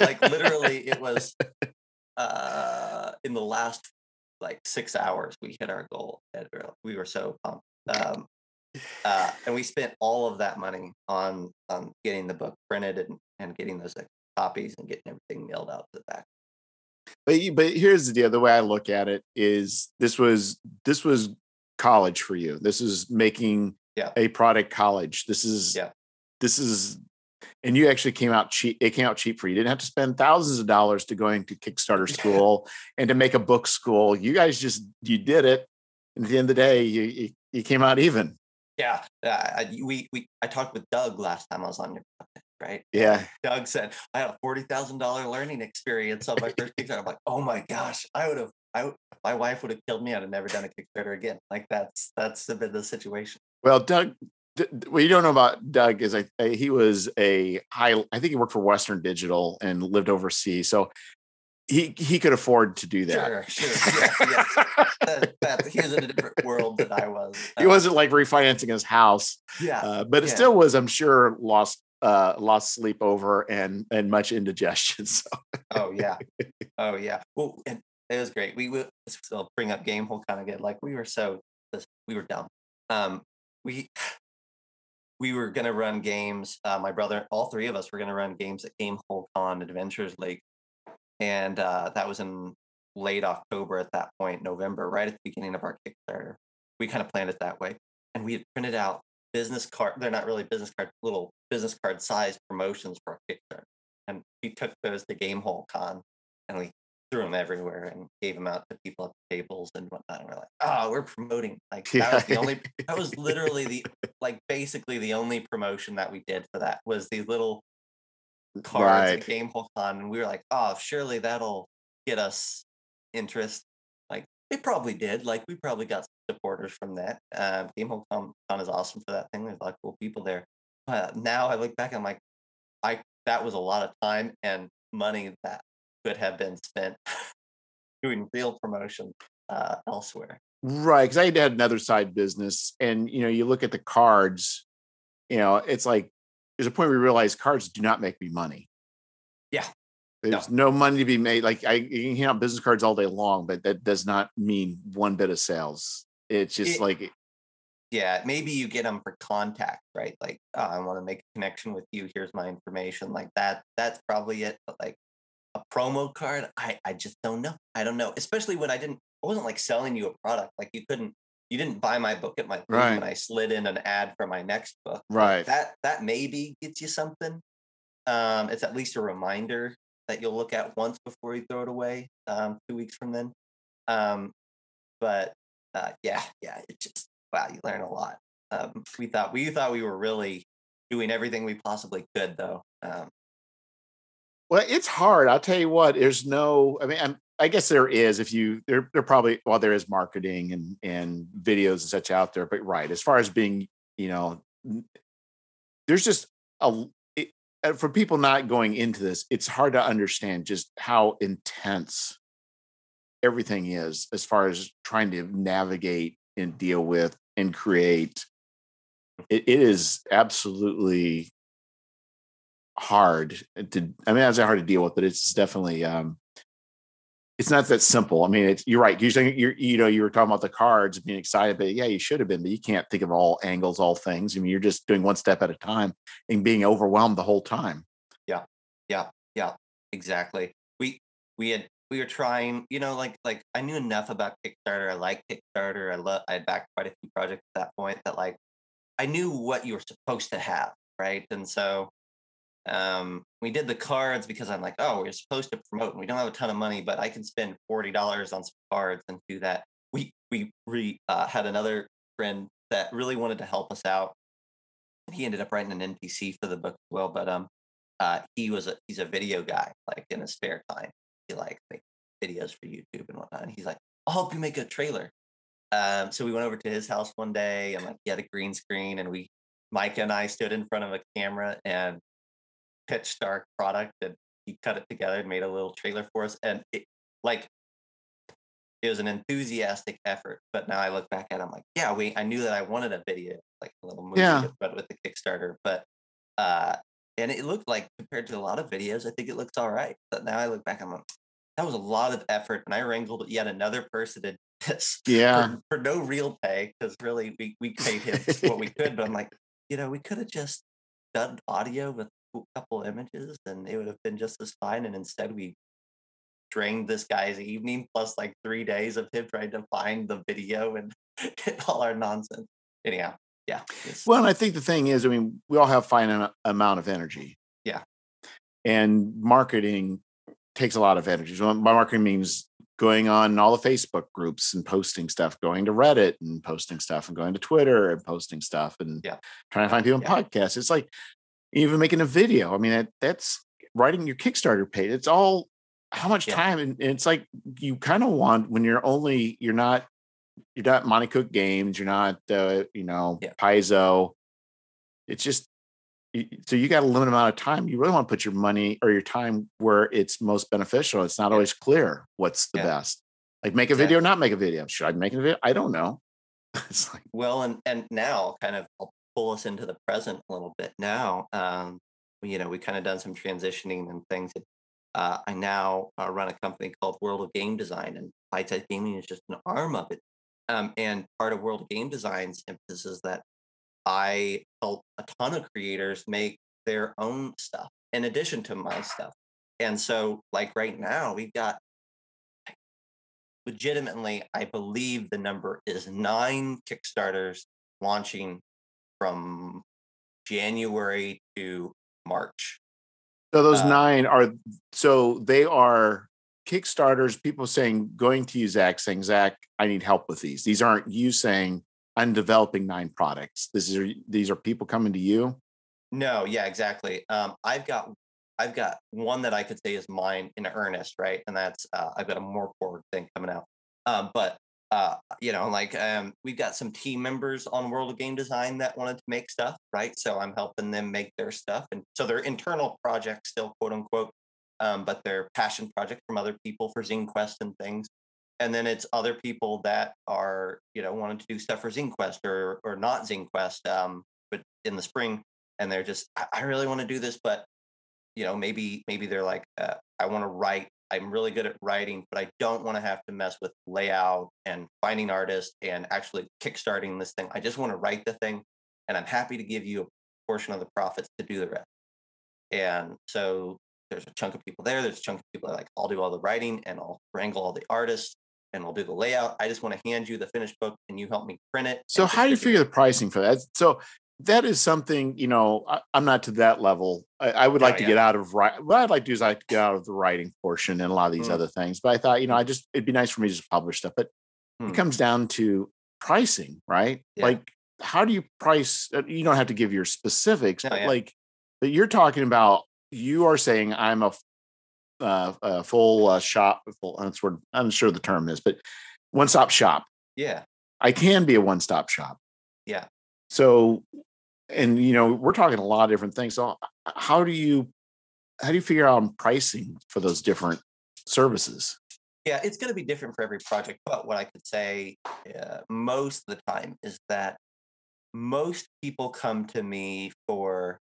Like literally it was uh in the last like six hours we hit our goal and we were- so pumped um uh and we spent all of that money on on getting the book printed and and getting those copies and getting everything mailed out to the back But but here's the deal. The way I look at it is this was this was college for you. This is making Yeah. a product college. This is Yeah. this is and you actually came out cheap. It came out cheap for you. You didn't have to spend thousands of dollars to going to Kickstarter school and to make a book school. You guys just you did it. And at the end of the day, you you, you came out even. yeah uh, I, we we i talked with doug last time i was on your podcast right Yeah. Doug said, I had a forty thousand dollar learning experience on my first Kickstarter. I'm like, oh my gosh, I would have, I my wife would have killed me. I'd have never done a Kickstarter again. Like that's that's been the situation. Well, Doug, d- what you don't know about Doug is I, I- he was a high. I think he worked for Western Digital and lived overseas, so he he could afford to do that. Sure, sure, yeah, yeah. That, that, he was in a different world than I was. he Uh, wasn't like refinancing his house, Yeah, uh, but it yeah. still was. I'm sure lost uh, lost sleep over and and much indigestion. So oh yeah, oh yeah. Well, and it was great. We will bring up game hole kind of get Like we were so we were dumb. Um, we we were gonna run games. Uh, my brother, all three of us were gonna run games at Game Hole Con Adventures Lake, and uh, that was in late October at that point, November, right at the beginning of our Kickstarter. We kind of planned it that way, and we had printed out business card. They're not really business card, little business card size promotions for our Kickstarter, and we took those to Gamehole Con, and we threw them everywhere and gave them out to people at the tables and whatnot. And we're like, oh, we're promoting. Like that was the only. That was literally the like basically the only promotion that we did for that was these little cards Right. at Gamehole Con, and we were like, oh, surely that'll get us interest. Like it probably did. Like we probably got supporters from that. Uh, Gamehole Con, Con is awesome for that thing. There's a lot of cool people there. Now I look back, I'm like, I that was a lot of time and money that could have been spent doing real promotion uh, elsewhere. Right, because I had another side business, and you know, you look at the cards, you know, it's like there's a point where you realize cards do not make me money. Yeah. There's no, money to be made. Like I you can hand out business cards all day long, but that does not mean one bit of sales. It's just It- like yeah maybe you get them for contact right? Like oh, i want to make a connection with you. Here's my information. Like that that's probably it but like a promo card i i just don't know. I don't know especially when i didn't i wasn't like selling you a product. Like you couldn't you didn't buy my book at my booth Right. and i slid in an ad for my next book. Right. that that maybe gets you something. Um it's at least a reminder that you'll look at once before you throw it away um two weeks from then. Um but uh yeah yeah it just wow you learn a lot um we thought we thought we were really doing everything we possibly could though um Well, it's hard. I'll tell you what. There's no. I mean, I'm, I guess there is. If you there, there probably well, there is marketing and and videos and such out there. But right, as far as being, you know, there's just a uh, for people not going into this. It's hard to understand just how intense everything is as far as trying to navigate and deal with and create. It, it is absolutely hard to i mean it's hard to deal with but it's definitely um it's not that simple. I mean it's you're right usually you're you know you were talking about the cards being excited but yeah you should have been but you can't think of all angles all things. I mean you're just doing one step at a time and being overwhelmed the whole time. Yeah, yeah, yeah, exactly. We we had we were trying you know like like i knew enough about kickstarter i like kickstarter i love i backed quite a few projects at that point that like i knew what you were supposed to have right? And so um we did the cards because i'm like oh we're supposed to promote and we don't have a ton of money but i can spend $40 on some cards and do that. We we re, uh, had another friend that really wanted to help us out. He ended up writing an npc for the book as well but um uh, he was a he's a video guy, like in his spare time. Like make videos for YouTube and whatnot. And he's like, I'll help you make a trailer. Um, so we went over to his house one day and like he had a green screen and we Micah and I stood in front of a camera and pitched our product and he cut it together and made a little trailer for us. And it like it was an enthusiastic effort. But now I look back at it, I'm like, yeah, we I knew that I wanted a video, like a little movie, Yeah. but with the Kickstarter. But uh and it looked like compared to a lot of videos, I think it looks all right. But now I look back, I'm like, that was a lot of effort, and I wrangled yet another person to this yeah for, for no real pay because really we we paid him what we could. But I'm like, you know, we could have just done audio with a couple images, and it would have been just as fine. And instead, we drained this guy's evening plus like three days of him trying to find the video and all our nonsense. Anyhow, yeah. well and i think the thing is i mean we all have finite amount of energy Yeah. and marketing takes a lot of energy by marketing means going on all the facebook groups and posting stuff going to reddit and posting stuff and going to twitter and posting stuff and Yeah. trying to find people in Yeah. podcasts it's like even making a video i mean that, that's writing your kickstarter page it's all how much Yeah. time and, and it's like you kind of want when you're only you're not you're not Monte Cook Games, you're not uh, you know. Paizo. It's just so you got a limited amount of time. You really want to put your money or your time where it's most beneficial. It's not Yeah. always clear what's the Yeah. best. Like make a video, not make a video. Should I make a video? I don't know. it's like Well, and and now kind of I'll pull us into the present a little bit. Now, um, you know, we kind of done some transitioning and things. Uh, I now uh, run a company called World of Game Design, and high Size Gaming is just an arm of it. Um, and part of World of Game Design's emphasis is that I help a ton of creators make their own stuff in addition to my stuff. And so, like right now, we've got legitimately, I believe the number is nine Kickstarters launching from January to March. so those Uh, nine are so they are Kickstarters, people saying going to you, Zach, saying, Zach, I need help with these. These aren't you saying I'm developing nine products. This is these are people coming to you. No, yeah, exactly. Um, I've got I've got one that I could say is mine in earnest, right? And that's uh, I've got a more forward thing coming out. Um, but uh, you know, like um, we've got some team members on World of Game Design that wanted to make stuff, right? So I'm helping them make their stuff, and so they're internal projects still, quote unquote, um, but they're passion projects from other people for ZineQuest and things. And then it's other people that are, you know, wanting to do stuff for ZineQuest or or not ZineQuest, um, but in the spring, and they're just, I, I really want to do this, but you know, maybe maybe they're like, uh, I want to write I'm really good at writing, but I don't want to have to mess with layout and finding artists and actually kickstarting this thing. I just want to write the thing, and I'm happy to give you a portion of the profits to do the rest. And so there's a chunk of people there. There's a chunk of people that like I'll do all the writing and I'll wrangle all the artists and I'll do the layout. I just want to hand you the finished book and you help me print it. So how do you figure the pricing for that? So that is something you know I, am not to that level i, I would like to yeah. get out of right what i'd like to do is i like to get out of the writing portion and a lot of these mm. other things but i thought you know i just it'd be nice for me to just publish stuff but mm. it comes down to pricing right yeah. like how do you price uh, you don't have to give your specifics but yeah. like but you're talking about you are saying i'm a, uh, a full uh, shop full what i'm sure the term is but one-stop shop. Yeah. I can be a one-stop shop. Yeah. So and you know we're talking a lot of different things so how do you how do you figure out pricing for those different services? Yeah it's going to be different for every project but what i could say uh, most of the time is that most people come to me for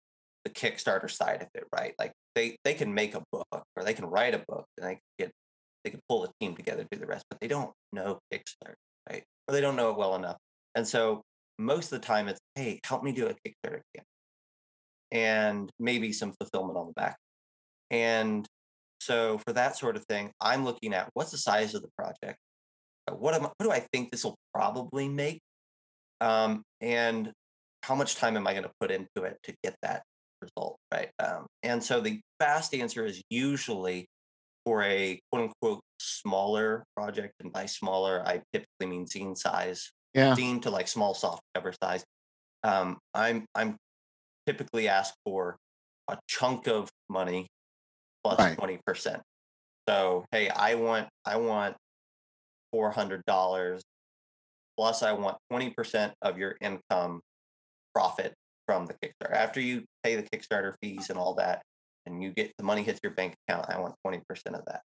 the kickstarter side of it right? Like they they can make a book or they can write a book and they get they can pull a team together to do the rest but they don't know kickstarter right? Or they don't know it well enough. And so most of the time it's hey help me do a kickstarter and maybe some fulfillment on the back. And so for that sort of thing i'm looking at what's the size of the project? Uh, what am what do i think this will probably make? Um, and how much time am i going to put into it to get that result right um, and so the fast answer is usually for a quote unquote smaller project and by smaller i typically mean zine size yeah. to like small soft cover size. Um, I'm I'm typically asked for a chunk of money plus twenty percent. So hey, I want I want four hundred dollars plus I want twenty percent of your income profit from the Kickstarter. After you pay the Kickstarter fees and all that, and you get the money hits your bank account, I want twenty percent of that.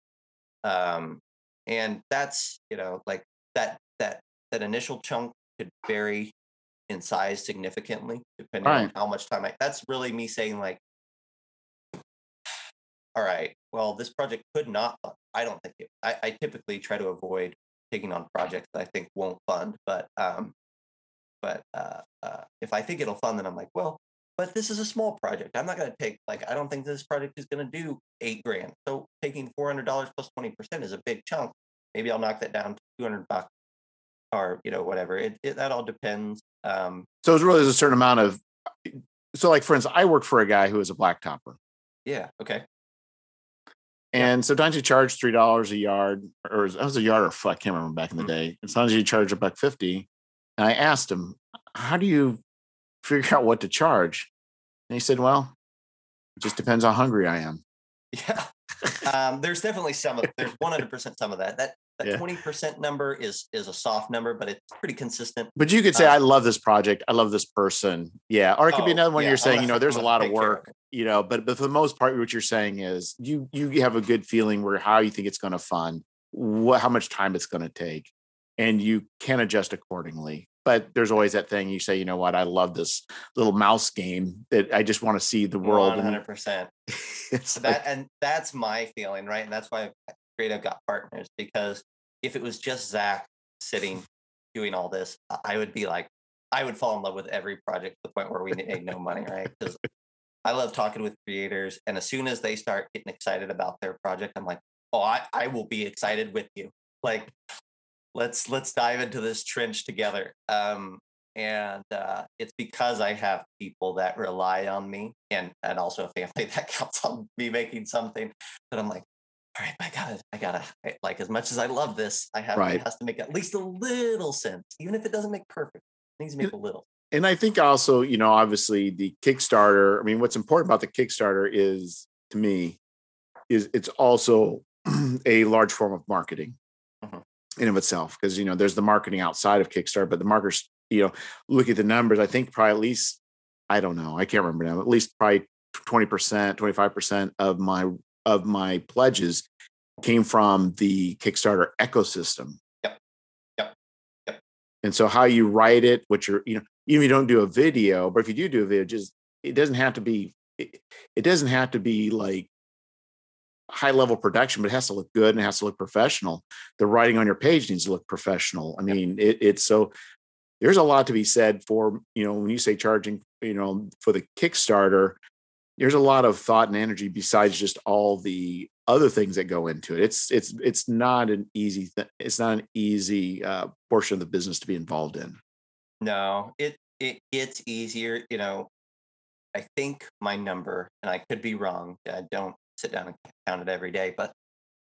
Um, and that's you know like that that that initial chunk could vary in size significantly depending right. on how much time I that's really me saying like all right well this project could not fund. I don't think it I, I typically try to avoid taking on projects that I think won't fund but um but uh, uh if I think it'll fund then I'm like well but this is a small project I'm not going to take like I don't think this project is going to do eight grand so taking $400 plus 20% is a big chunk maybe I'll knock that down to 200 bucks or you know whatever. It, it that all depends. Um, so it's really there's a certain amount of. So, like for instance, I work for a guy who is a black blacktopper. Yeah. Okay. And yeah. sometimes you charge three dollars a yard, or that was a yard or foot. I can't remember back in the mm-hmm. day. And sometimes you charge a buck fifty. And I asked him, "How do you figure out what to charge?" And he said, "Well, it just depends how hungry I am." Yeah. um, there's definitely some of there's 100 percent some of that. That that twenty percent number is is a soft number, but it's pretty consistent. But you could say, uh, "I love this project. I love this person." Yeah, or it could oh, be another one. Yeah, you're saying, you know, there's a lot of work, you know, but but for the most part, what you're saying is you you have a good feeling where how you think it's going to fund, what how much time it's going to take, and you can adjust accordingly. But there's always that thing you say, you know what? I love this little mouse game that I just want to see the world. One hundred percent. That like, and that's my feeling, right? And that's why Creative got partners because if it was just Zach sitting doing all this, I would be like, I would fall in love with every project to the point where we made no money, right? Because I love talking with creators, and as soon as they start getting excited about their project, I'm like, oh, I, I will be excited with you. Like, let's let's dive into this trench together. Um, and uh, it's because I have people that rely on me, and and also a family that counts on me making something that I'm like, all right, I gotta, I gotta, like, as much as I love this, I have, right. it has to make at least a little sense, even if it doesn't make perfect. needs to make a little. And I think also, you know, obviously the Kickstarter. I mean, what's important about the Kickstarter is to me is it's also a large form of marketing. In of itself because you know there's the marketing outside of Kickstarter, but the marketers, you know, look at the numbers. I think probably at least I don't know, I can't remember now. At least probably twenty percent, twenty five percent of my of my pledges came from the Kickstarter ecosystem. Yep. Yep. Yep. And so how you write it, what you're, you know, even if you don't do a video, but if you do do a video, just it doesn't have to be it, it doesn't have to be like high level production, but it has to look good and it has to look professional. The writing on your page needs to look professional. I mean, it, it's so there's a lot to be said for, you know, when you say charging, you know, for the Kickstarter, there's a lot of thought and energy besides just all the other things that go into it. It's it's it's not an easy th- it's not an easy uh, portion of the business to be involved in. No, it it gets easier. You know, I think my number, and I could be wrong. I don't sit down and count it every day, but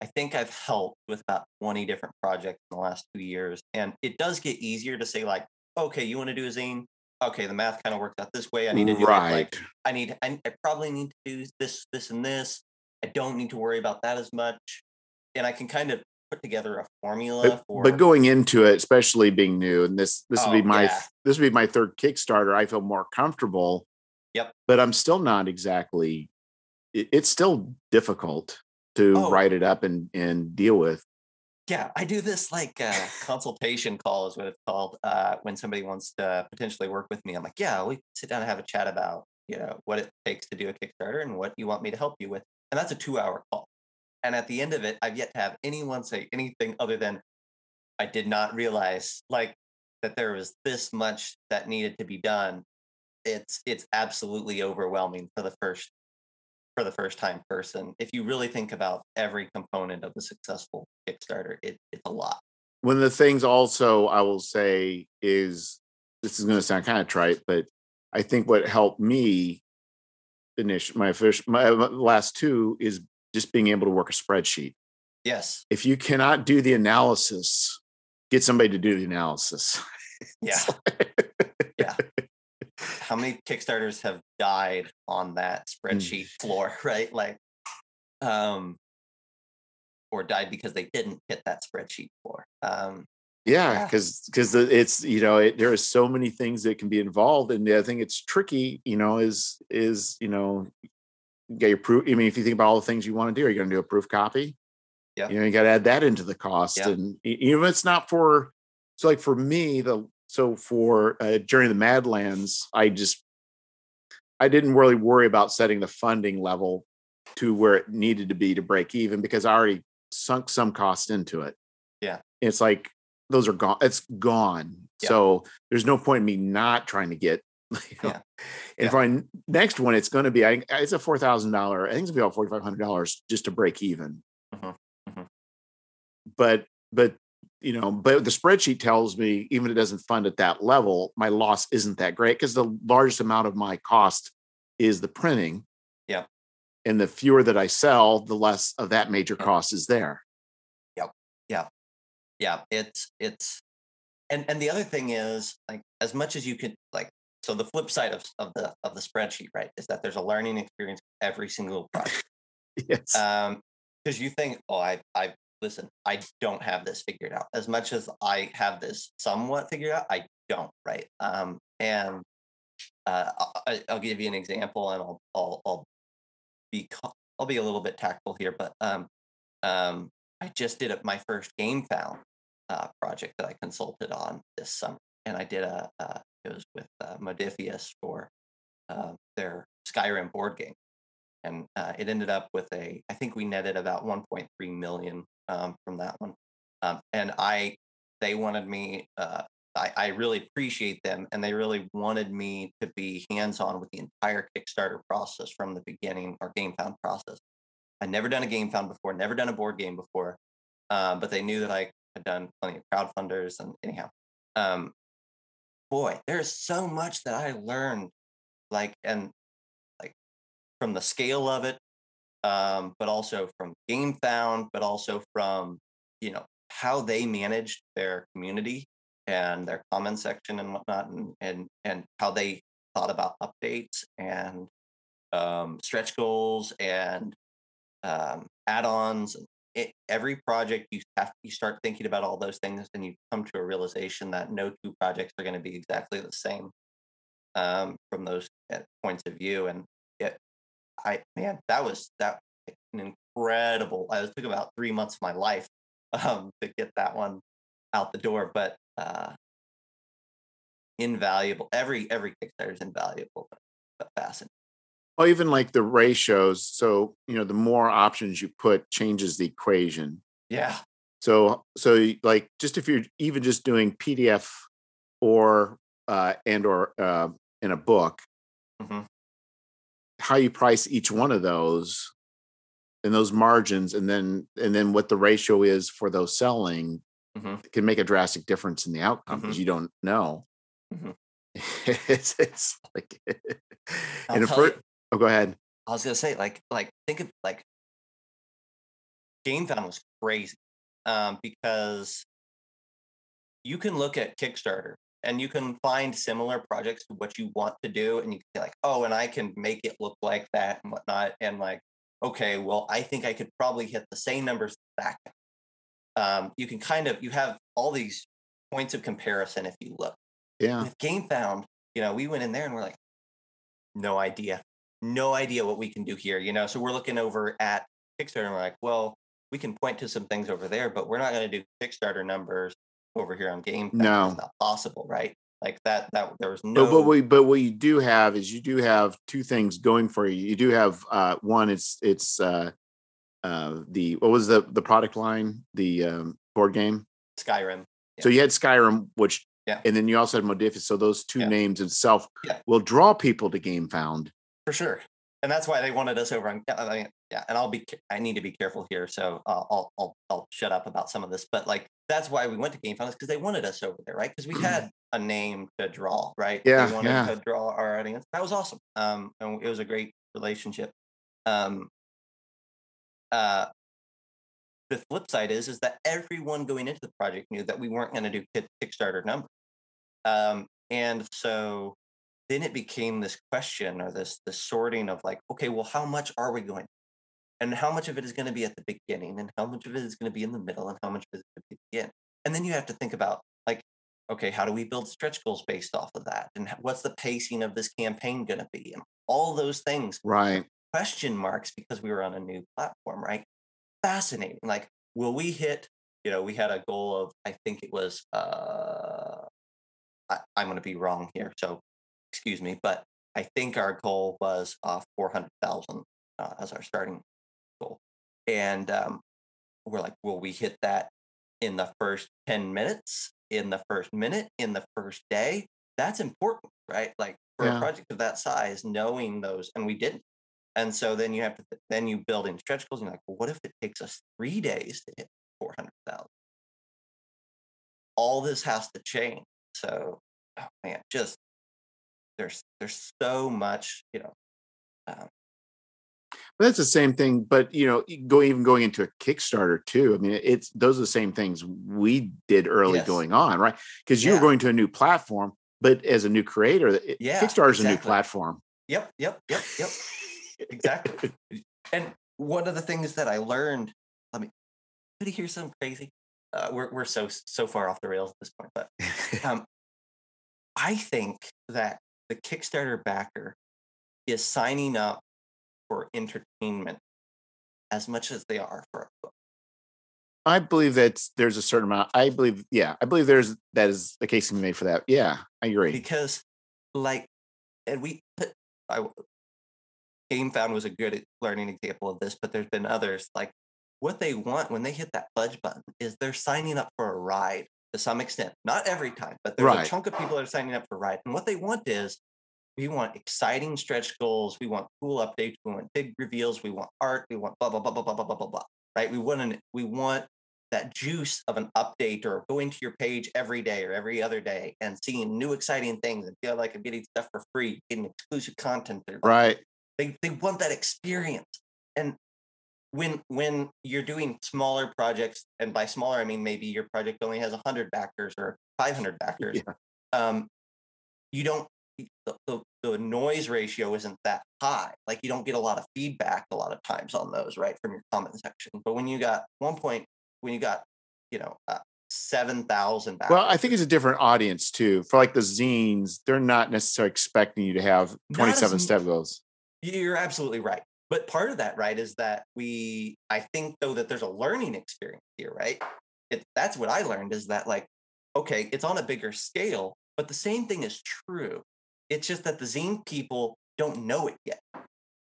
I think I've helped with about 20 different projects in the last two years. And it does get easier to say, like, okay, you want to do a zine? Okay, the math kind of works out this way. I need to do it like right. I need I, I probably need to do this, this, and this. I don't need to worry about that as much. And I can kind of put together a formula But, for but going into it, especially being new, and this this would be Oh, my yeah. this would be my third Kickstarter. I feel more comfortable. Yep. But I'm still not exactly. It- it's still difficult to Oh. write it up and and deal with. Yeah, I do this like uh, consultation call is what it's called. Uh, when somebody wants to potentially work with me, I'm like, yeah, we sit down and have a chat about you know what it takes to do a Kickstarter and what you want me to help you with, and that's a two hour call. And at the end of it, I've yet to have anyone say anything other than, I did not realize like that there was this much that needed to be done. It's it's absolutely overwhelming for the first for the first time person. If you really think about every component of a successful Kickstarter, it, it's a lot. One of the things also I will say is this is going to sound kind of trite, but I think what helped me finish my first my last two is just being able to work a spreadsheet. Yes. If you cannot do the analysis, get somebody to do the analysis. Yeah. Yeah. How many Kickstarters have died on that spreadsheet floor, right? Like, um, or died because they didn't hit that spreadsheet floor. Um, Yeah, Yeah. because because it's you know it, there are so many things that can be involved, and I think it's tricky. You know, is is you know get your proof. I mean, if you think about all the things you want to do, are you going to do a proof copy? Yeah. you know, you got to add that into the cost, Yeah. and even if it's not for. So, like for me, the so for uh, Journey to the Madlands, I just I didn't really worry about setting the funding level to where it needed to be to break even because I already sunk some cost into it. Yeah. it's like those are gone. It's gone. Yeah. So there's no point in me not trying to get. You know, Yeah. And Yeah. for my next one, it's going to be I, it's a four thousand dollar. I think it's gonna be about forty five hundred dollars just to break even. Mhm, mhm. But but you know, but the spreadsheet tells me even if it doesn't fund at that level, my loss isn't that great because the largest amount of my cost is the printing. Yeah. And the fewer that I sell, the less of that major cost is there. Yep. Yeah Yeah. it's it's and and the other thing is like as much as you could like so the flip side of, of the of the spreadsheet right is that there's a learning experience every single project Yes. um because you think oh i i listen i don't have this figured out. As much as i have this somewhat figured out i don't right? Um and uh I- I, i'll give you an example and i'll i'll, I'll be i'll be a little bit tactful here but um um i just did a, my first GameFound uh, project that i consulted on this summer. And i did a uh, it was with uh, Modiphius for uh, their skyrim board game. And uh, it ended up with a i think we netted about 1.3 million um, from that one. Um, and i they wanted me uh, I, I really appreciate them and they really wanted me to be hands-on with the entire kickstarter process from the beginning or GameFound process. I'd never done a GameFound before never done a board game before um, but they knew that i had done plenty of crowdfunders and anyhow. Um, boy there's so much that i learned like and like from the scale of it, um, but also from GameFound, but also from you know how they managed their community and their comment section and whatnot, and and and how they thought about updates and um, stretch goals and um, add-ons. It, every project you have you start thinking about all those things, and you come to a realization that no two projects are going to be exactly the same um, from those uh, points of view. And I man, that was that an incredible. I took about three months of my life um, to get that one out the door, but uh, invaluable. Every every Kickstarter is invaluable, but, but fascinating. Well, even like the ratios. So you know, the more options you put changes the equation. Yeah. So so like just if you're even just doing PDF or uh, and or uh, in a book, mm-hmm. How you price each one of those and those margins, and then and then what the ratio is for those selling mm-hmm. can make a drastic difference in the outcome because mm-hmm. you don't know. Mm-hmm. it's, it's like, and first, oh, go ahead. I was gonna say, like, like think of like GameFound was crazy um, because you can look at Kickstarter and you can find similar projects to what you want to do, and you can be like, oh, and I can make it look like that and whatnot, and like, okay, well, I think I could probably hit the same numbers back um, you can kind of you have all these points of comparison if you look. Yeah. With GameFound, you know, we went in there and we're like, no idea, no idea what we can do here. You know, so we're looking over at Kickstarter and we're like, well, we can point to some things over there, but we're not going to do Kickstarter numbers over here on GameFound. No, it's not possible, right? Like that. That there was no. But, but we but what you do have is you do have two things going for you. You do have uh, one. It's it's uh, uh, the what was the the product line? The um, board game Skyrim. Yeah. So you had Skyrim, which yeah. And then you also had Modiphius. So those two yeah. names itself yeah. will draw people to GameFound. For sure. And that's why they wanted us over on, I mean, yeah. And I'll be, I need to be careful here. So uh, I'll, I'll, I'll shut up about some of this, but like, that's why we went to GameFound is because they wanted us over there, right? Because we had a name to draw, right? Yeah. They wanted yeah. to draw our audience. That was awesome. Um, and it was a great relationship. Um, uh, the flip side is is that everyone going into the project knew that we weren't going to do Kickstarter numbers. Um, and so then it became this question or this this sorting of like, okay, well, how much are we going? And how much of it is going to be at the beginning, and how much of it is going to be in the middle, and how much of it is going to be at the end. And then you have to think about like, okay, how do we build stretch goals based off of that? And what's the pacing of this campaign going to be? And all those things. Right. Question marks because we were on a new platform, right? Fascinating. Like, will we hit? You know, we had a goal of I think it was uh I, am going to be wrong here, so excuse me, but I think our goal was uh, 400,000 uh, as our starting goal. And um, we're like, will we hit that in the first 10 minutes, in the first minute, in the first day? That's important, right? Like for yeah. a project of that size, knowing those, and we didn't. And so then you have to, then you build in stretch goals. And you're like, well, what if it takes us three days to hit 400,000? All this has to change. So, oh man, just there's there's so much, you know. Um, but that's the same thing. But you know, go even going into a Kickstarter too. I mean, it's those are the same things we did early yes. going on, right? Because you yeah. were going to a new platform, but as a new creator, yeah, Kickstarter is exactly. a new platform. Yep, yep, yep, yep. exactly. And one of the things that I learned, let me, did you hear something crazy? Uh, we're we're so so far off the rails at this point, but um, I think that the Kickstarter backer is signing up for entertainment as much as they are for a book. I believe that there's a certain amount. I believe, yeah, I believe there's that is the case to be made for that. Yeah, I agree. Because, like, and we, I, GameFound was a good learning example of this, but there's been others. Like, what they want when they hit that pledge button is they're signing up for a ride to some extent. Not every time, but there's right. a chunk of people that are signing up for Ride. And what they want is we want exciting stretch goals. We want cool updates. We want big reveals. We want art. We want blah, blah, blah, blah, blah, blah, blah, blah, blah. Right. We want an, we want that juice of an update or going to your page every day or every other day and seeing new exciting things and feel like I'm getting stuff for free, getting exclusive content. Right. They, they want that experience. And when when you're doing smaller projects and by smaller i mean maybe your project only has 100 backers or 500 backers, yeah. um, you don't the, the, the noise ratio isn't that high. Like you don't get a lot of feedback a lot of times on those, right, from your comment section. But when you got one point, when you got, you know, uh, seven thousand. Well, I think it's a different audience too. For like the zines, they're not necessarily expecting you to have twenty-seven step goals. You're absolutely right. But part of that, right, is that we. I think though that there's a learning experience here, right? It, that's what I learned is that like, okay, it's on a bigger scale, but the same thing is true it's just that the zine people don't know it yet.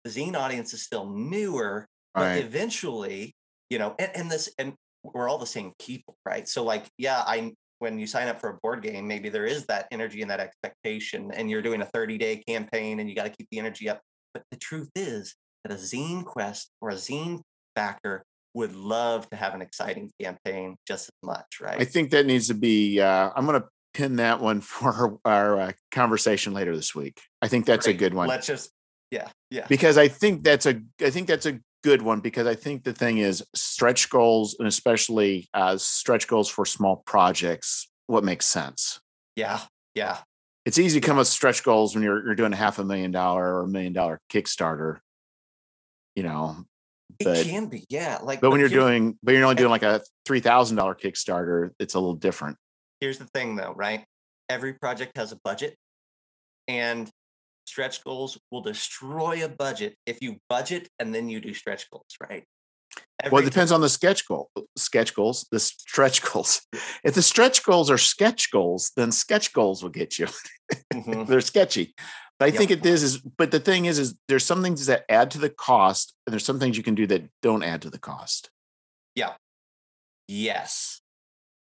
The zine audience is still newer, but right. eventually, you know, and, and this, and we're all the same people, right? So, like, yeah, I when you sign up for a board game, maybe there is that energy and that expectation, and you're doing a 30 day campaign and you got to keep the energy up. But the truth is that a zine quest or a zine backer would love to have an exciting campaign just as much, right? I think that needs to be. Uh, I'm going to pin that one for our, our uh, conversation later this week. I think that's Great. a good one. Let's just yeah, yeah. Because I think that's a I think that's a good one because I think the thing is stretch goals and especially uh, stretch goals for small projects. What makes sense? Yeah, yeah. It's easy to come with stretch goals when you're you're doing a half a million dollar or a million dollar Kickstarter. You know, but, it can be, yeah. Like, but, but when you're doing, but you're only doing like a three thousand dollar Kickstarter, it's a little different here's the thing though, right? Every project has a budget and stretch goals will destroy a budget if you budget and then you do stretch goals, right? Every well, it depends on the sketch goal, sketch goals, the stretch goals. If the stretch goals are sketch goals, then sketch goals will get you. Mm-hmm. They're sketchy. But I yep. think it is, is, but the thing is, is there's some things that add to the cost, and there's some things you can do that don't add to the cost. Yeah. Yes.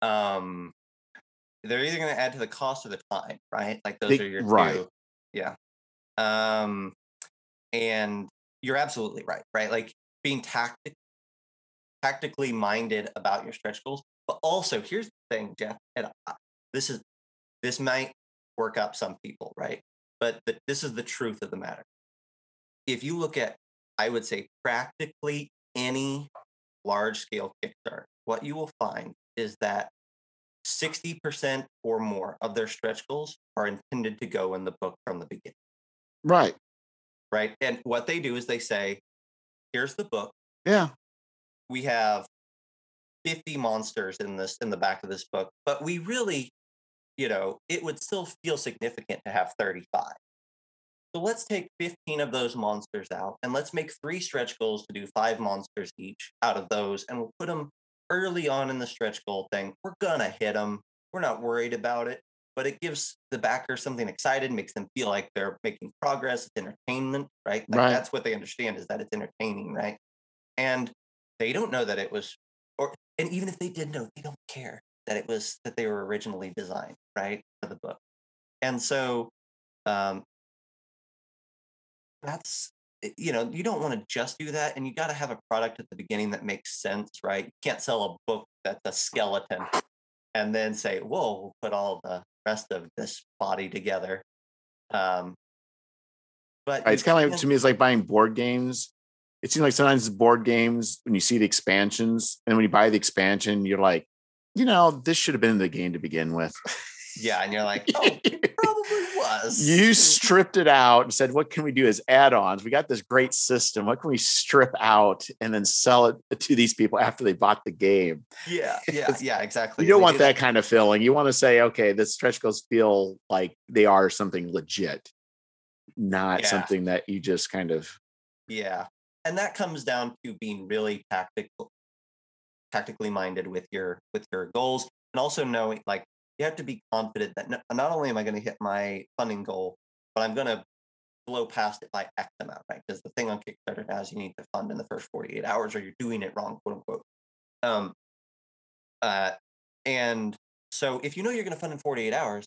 Um, they're either going to add to the cost or the time, right? Like those they, are your right. Two. Yeah. Um, and you're absolutely right, right? Like being tactic, tactically minded about your stretch goals. But also, here's the thing, Jeff, and this is this might work up some people, right? But the, this is the truth of the matter. If you look at, I would say, practically any large scale Kickstarter, what you will find is that 60% or more of their stretch goals are intended to go in the book from the beginning. Right. Right. And what they do is they say, here's the book. Yeah. We have 50 monsters in this in the back of this book, but we really, you know, it would still feel significant to have 35. So let's take 15 of those monsters out and let's make three stretch goals to do five monsters each out of those and we'll put them early on in the stretch goal thing, we're gonna hit them. We're not worried about it, but it gives the backer something excited, makes them feel like they're making progress. It's entertainment, right? Like right. that's what they understand is that it's entertaining, right? And they don't know that it was, or and even if they did know, they don't care that it was that they were originally designed, right, for the book. And so, um, that's Eh, you know you don't want to just do that and you got to have a product at the beginning that makes sense right you can't sell a book that's a skeleton and then say whoa we'll put all the rest of this body together um but it's kind of like to me it's like buying board games it seems like sometimes board games when you see the expansions and when you buy the expansion you're like you know this should have been in the game to begin with yeah and you're like oh it probably was. You stripped it out and said, "What can we do as add-ons? We got this great system. What can we strip out and then sell it to these people after they bought the game?" Yeah, yeah, yeah, exactly. You don't they want do that, that kind of feeling. You want to say, "Okay, the stretch goals feel like they are something legit, not yeah. something that you just kind of." Yeah, and that comes down to being really tactical, tactically minded with your with your goals, and also knowing like you have to be confident that not, only am I going to hit my funding goal, but I'm going to blow past it by X amount, right? Because the thing on Kickstarter now is you need to fund in the first 48 hours or you're doing it wrong, quote unquote. Um, uh, and so if you know you're going to fund in 48 hours,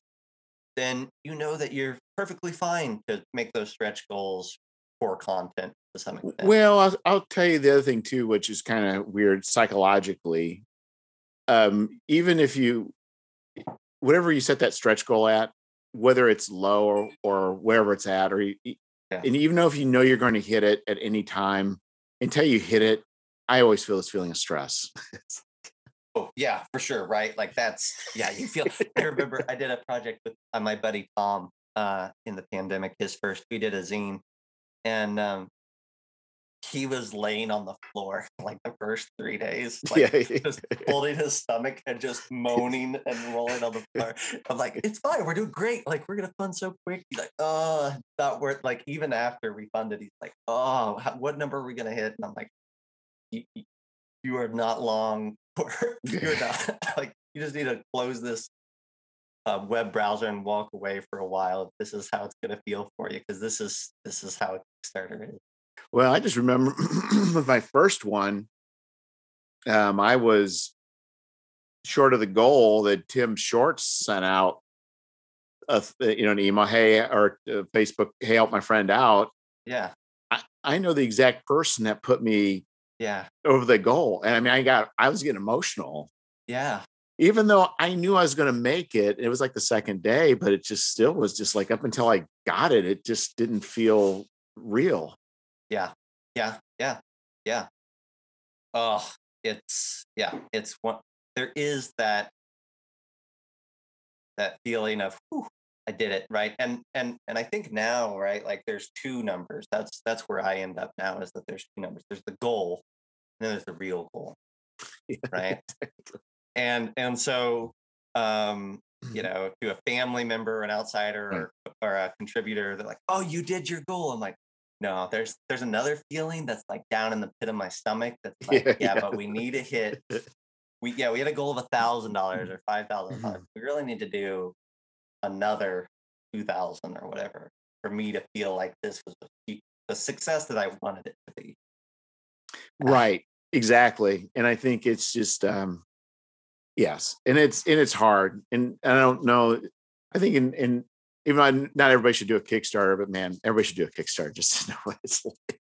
then you know that you're perfectly fine to make those stretch goals for content to some extent. Well, I'll, I'll tell you the other thing too, which is kind of weird psychologically. Um, even if you whatever you set that stretch goal at, whether it's low or, or wherever it's at, or you, yeah. and even though if you know you're going to hit it at any time until you hit it, I always feel this feeling of stress. Oh yeah, for sure, right? Like that's yeah. You feel. I remember I did a project with uh, my buddy Tom uh, in the pandemic. His first, we did a zine, and um, he was laying on the floor like the first three days, like yeah. just holding his stomach and just moaning and rolling on the floor. I'm like, it's fine, we're doing great. Like we're gonna fund so quick. He's like, oh, not worth. Like even after we funded, he's like, oh, how, what number are we gonna hit? And I'm like, you, are not long. For, you're not like you just need to close this uh, web browser and walk away for a while. This is how it's gonna feel for you because this is this is how Kickstarter is. Well, I just remember with my first one, um, I was short of the goal that Tim Shorts sent out, a, you know, an email, hey, or uh, Facebook, hey, help my friend out. Yeah, I, I know the exact person that put me yeah, over the goal, and I mean, I got, I was getting emotional, yeah. Even though I knew I was going to make it. It was like the second day, but it just still was just like up until I got it, it just didn't feel real. Yeah, yeah, yeah, yeah. Oh, it's yeah, it's one. There is that that feeling of Whew, I did it right, and and and I think now right, like there's two numbers. That's that's where I end up now is that there's two numbers. There's the goal, and then there's the real goal, right? And and so um you know to a family member an outsider or, or a contributor they're like oh you did your goal. I'm like no there's there's another feeling that's like down in the pit of my stomach that's like Yeah, yeah, yeah. but we need to hit we yeah we had a goal of a thousand dollars or five thousand dollars. Mhm. we really need to do another two thousand or whatever for me to feel like this was a, the success that i wanted it to be. Right. Exactly. And i think it's just um yes and it's and it's hard and i don't know i think in in even though not everybody should do a kickstarter but man everybody should do a kickstarter just to know what it's like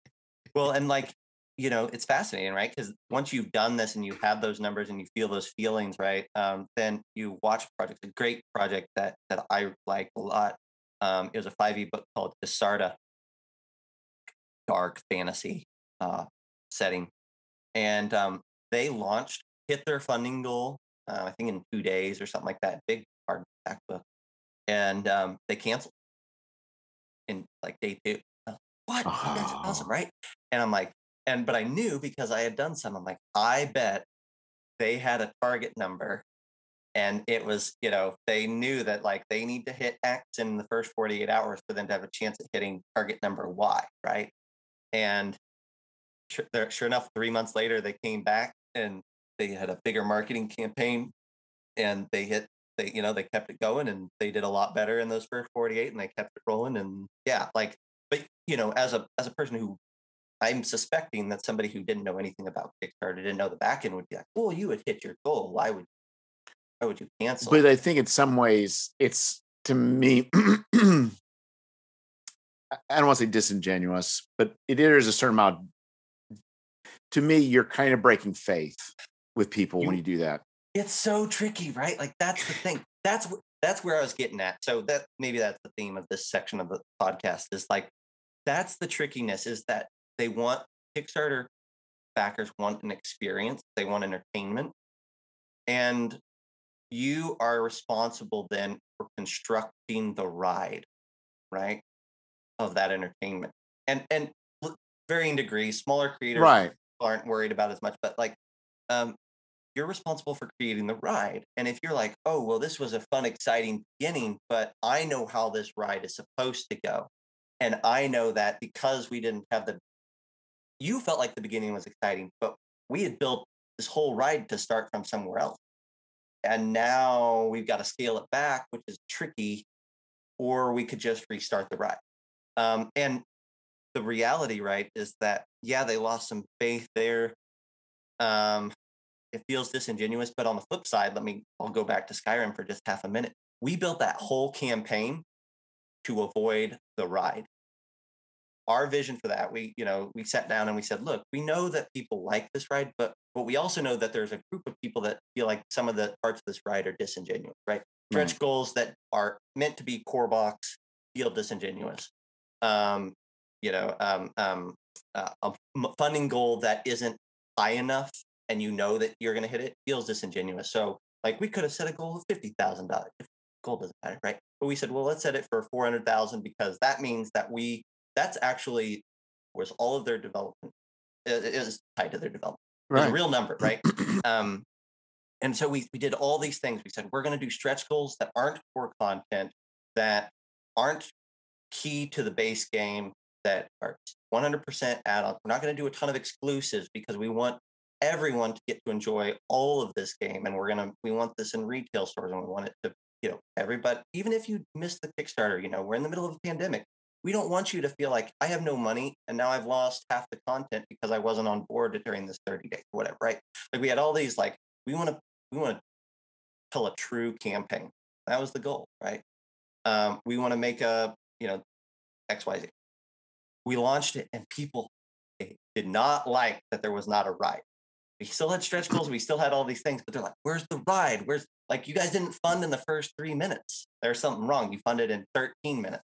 Well, and like, you know, it's fascinating, right? Because once you've done this and you have those numbers and you feel those feelings, right? Um, then you watch projects. a great project that that I like a lot. Um, it was a 5e book called Desarda, dark fantasy uh, setting. And um, they launched, hit their funding goal, uh, I think in two days or something like that, big hardback book. And um, they canceled in like day two. Uh, What? You guys are awesome, Oh. right? And I'm like, and but I knew because I had done some. I'm like, I bet they had a target number, and it was, you know, they knew that like they need to hit X in the first 48 hours for them to have a chance at hitting target number Y, right? And sure, sure enough, three months later, they came back and they had a bigger marketing campaign, and they hit. They, you know, they kept it going, and they did a lot better in those first 48, and they kept it rolling, and yeah, like, but you know, as a as a person who I'm suspecting that somebody who didn't know anything about Kickstarter, didn't know the back end, would be like, "Well, you would hit your goal. Why would why would you cancel?" but i think in some ways it's to me i I don't want to say disingenuous but it is a certain amount to me you're kind of breaking faith with people when You- you do that it's so tricky, right? Like that's the thing. That's that's where I was getting at. So that maybe that's the theme of this section of the podcast is like that's the trickiness is that they want Kickstarter backers want an experience, they want entertainment, and you are responsible then for constructing the ride, right, of that entertainment. And and varying degrees, smaller creators right aren't worried about as much, but like um you're responsible for creating the ride. And if you're like, oh, well, this was a fun, exciting beginning, but I know how this ride is supposed to go. And I know that because we didn't have the, you felt like the beginning was exciting, but we had built this whole ride to start from somewhere else. And now we've got to scale it back, which is tricky, or we could just restart the ride. Um, and the reality, right, is that, yeah, they lost some faith there. Um, it feels disingenuous. But on the flip side, let me I'll go back to Skyrim for just half a minute. We built that whole campaign to avoid the ride. Our vision for that, we, you know, we sat down and we said, look, we know that people like this ride, but but we also know that there's a group of people that feel like some of the parts of this ride are disingenuous, right? Stretch goals that are meant to be core box feel disingenuous. Um, you know, um, um, uh, a funding goal that isn't high enough and you know that you're going to hit it feels disingenuous. So like we could have set a goal of fifty thousand dollars. Goal doesn't matter, right? But we said, well, let's set it for four hundred thousand because that means that we that's actually was all of their development is tied to their development. Right. It's a real number, right? um, and so we we did all these things. We said we're going to do stretch goals that aren't core content, that aren't key to the base game, that are 100% add-on. We're not going to do a ton of exclusives because we want everyone to get to enjoy all of this game, and we're gonna we want this in retail stores, and we want it to you know everybody. Even if you missed the Kickstarter, you know we're in the middle of a pandemic. We don't want you to feel like I have no money and now I've lost half the content because I wasn't on board during this 30 days, or whatever, right? Like we had all these like we want to we want to tell a true campaign. That was the goal, right? Um, we want to make a you know XYZ. We launched it and people did not like that there was not a ride. We still had stretch goals, we still had all these things, but they're like, where's the ride? Where's like you guys didn't fund in the first three minutes. There's something wrong. You funded in 13 minutes.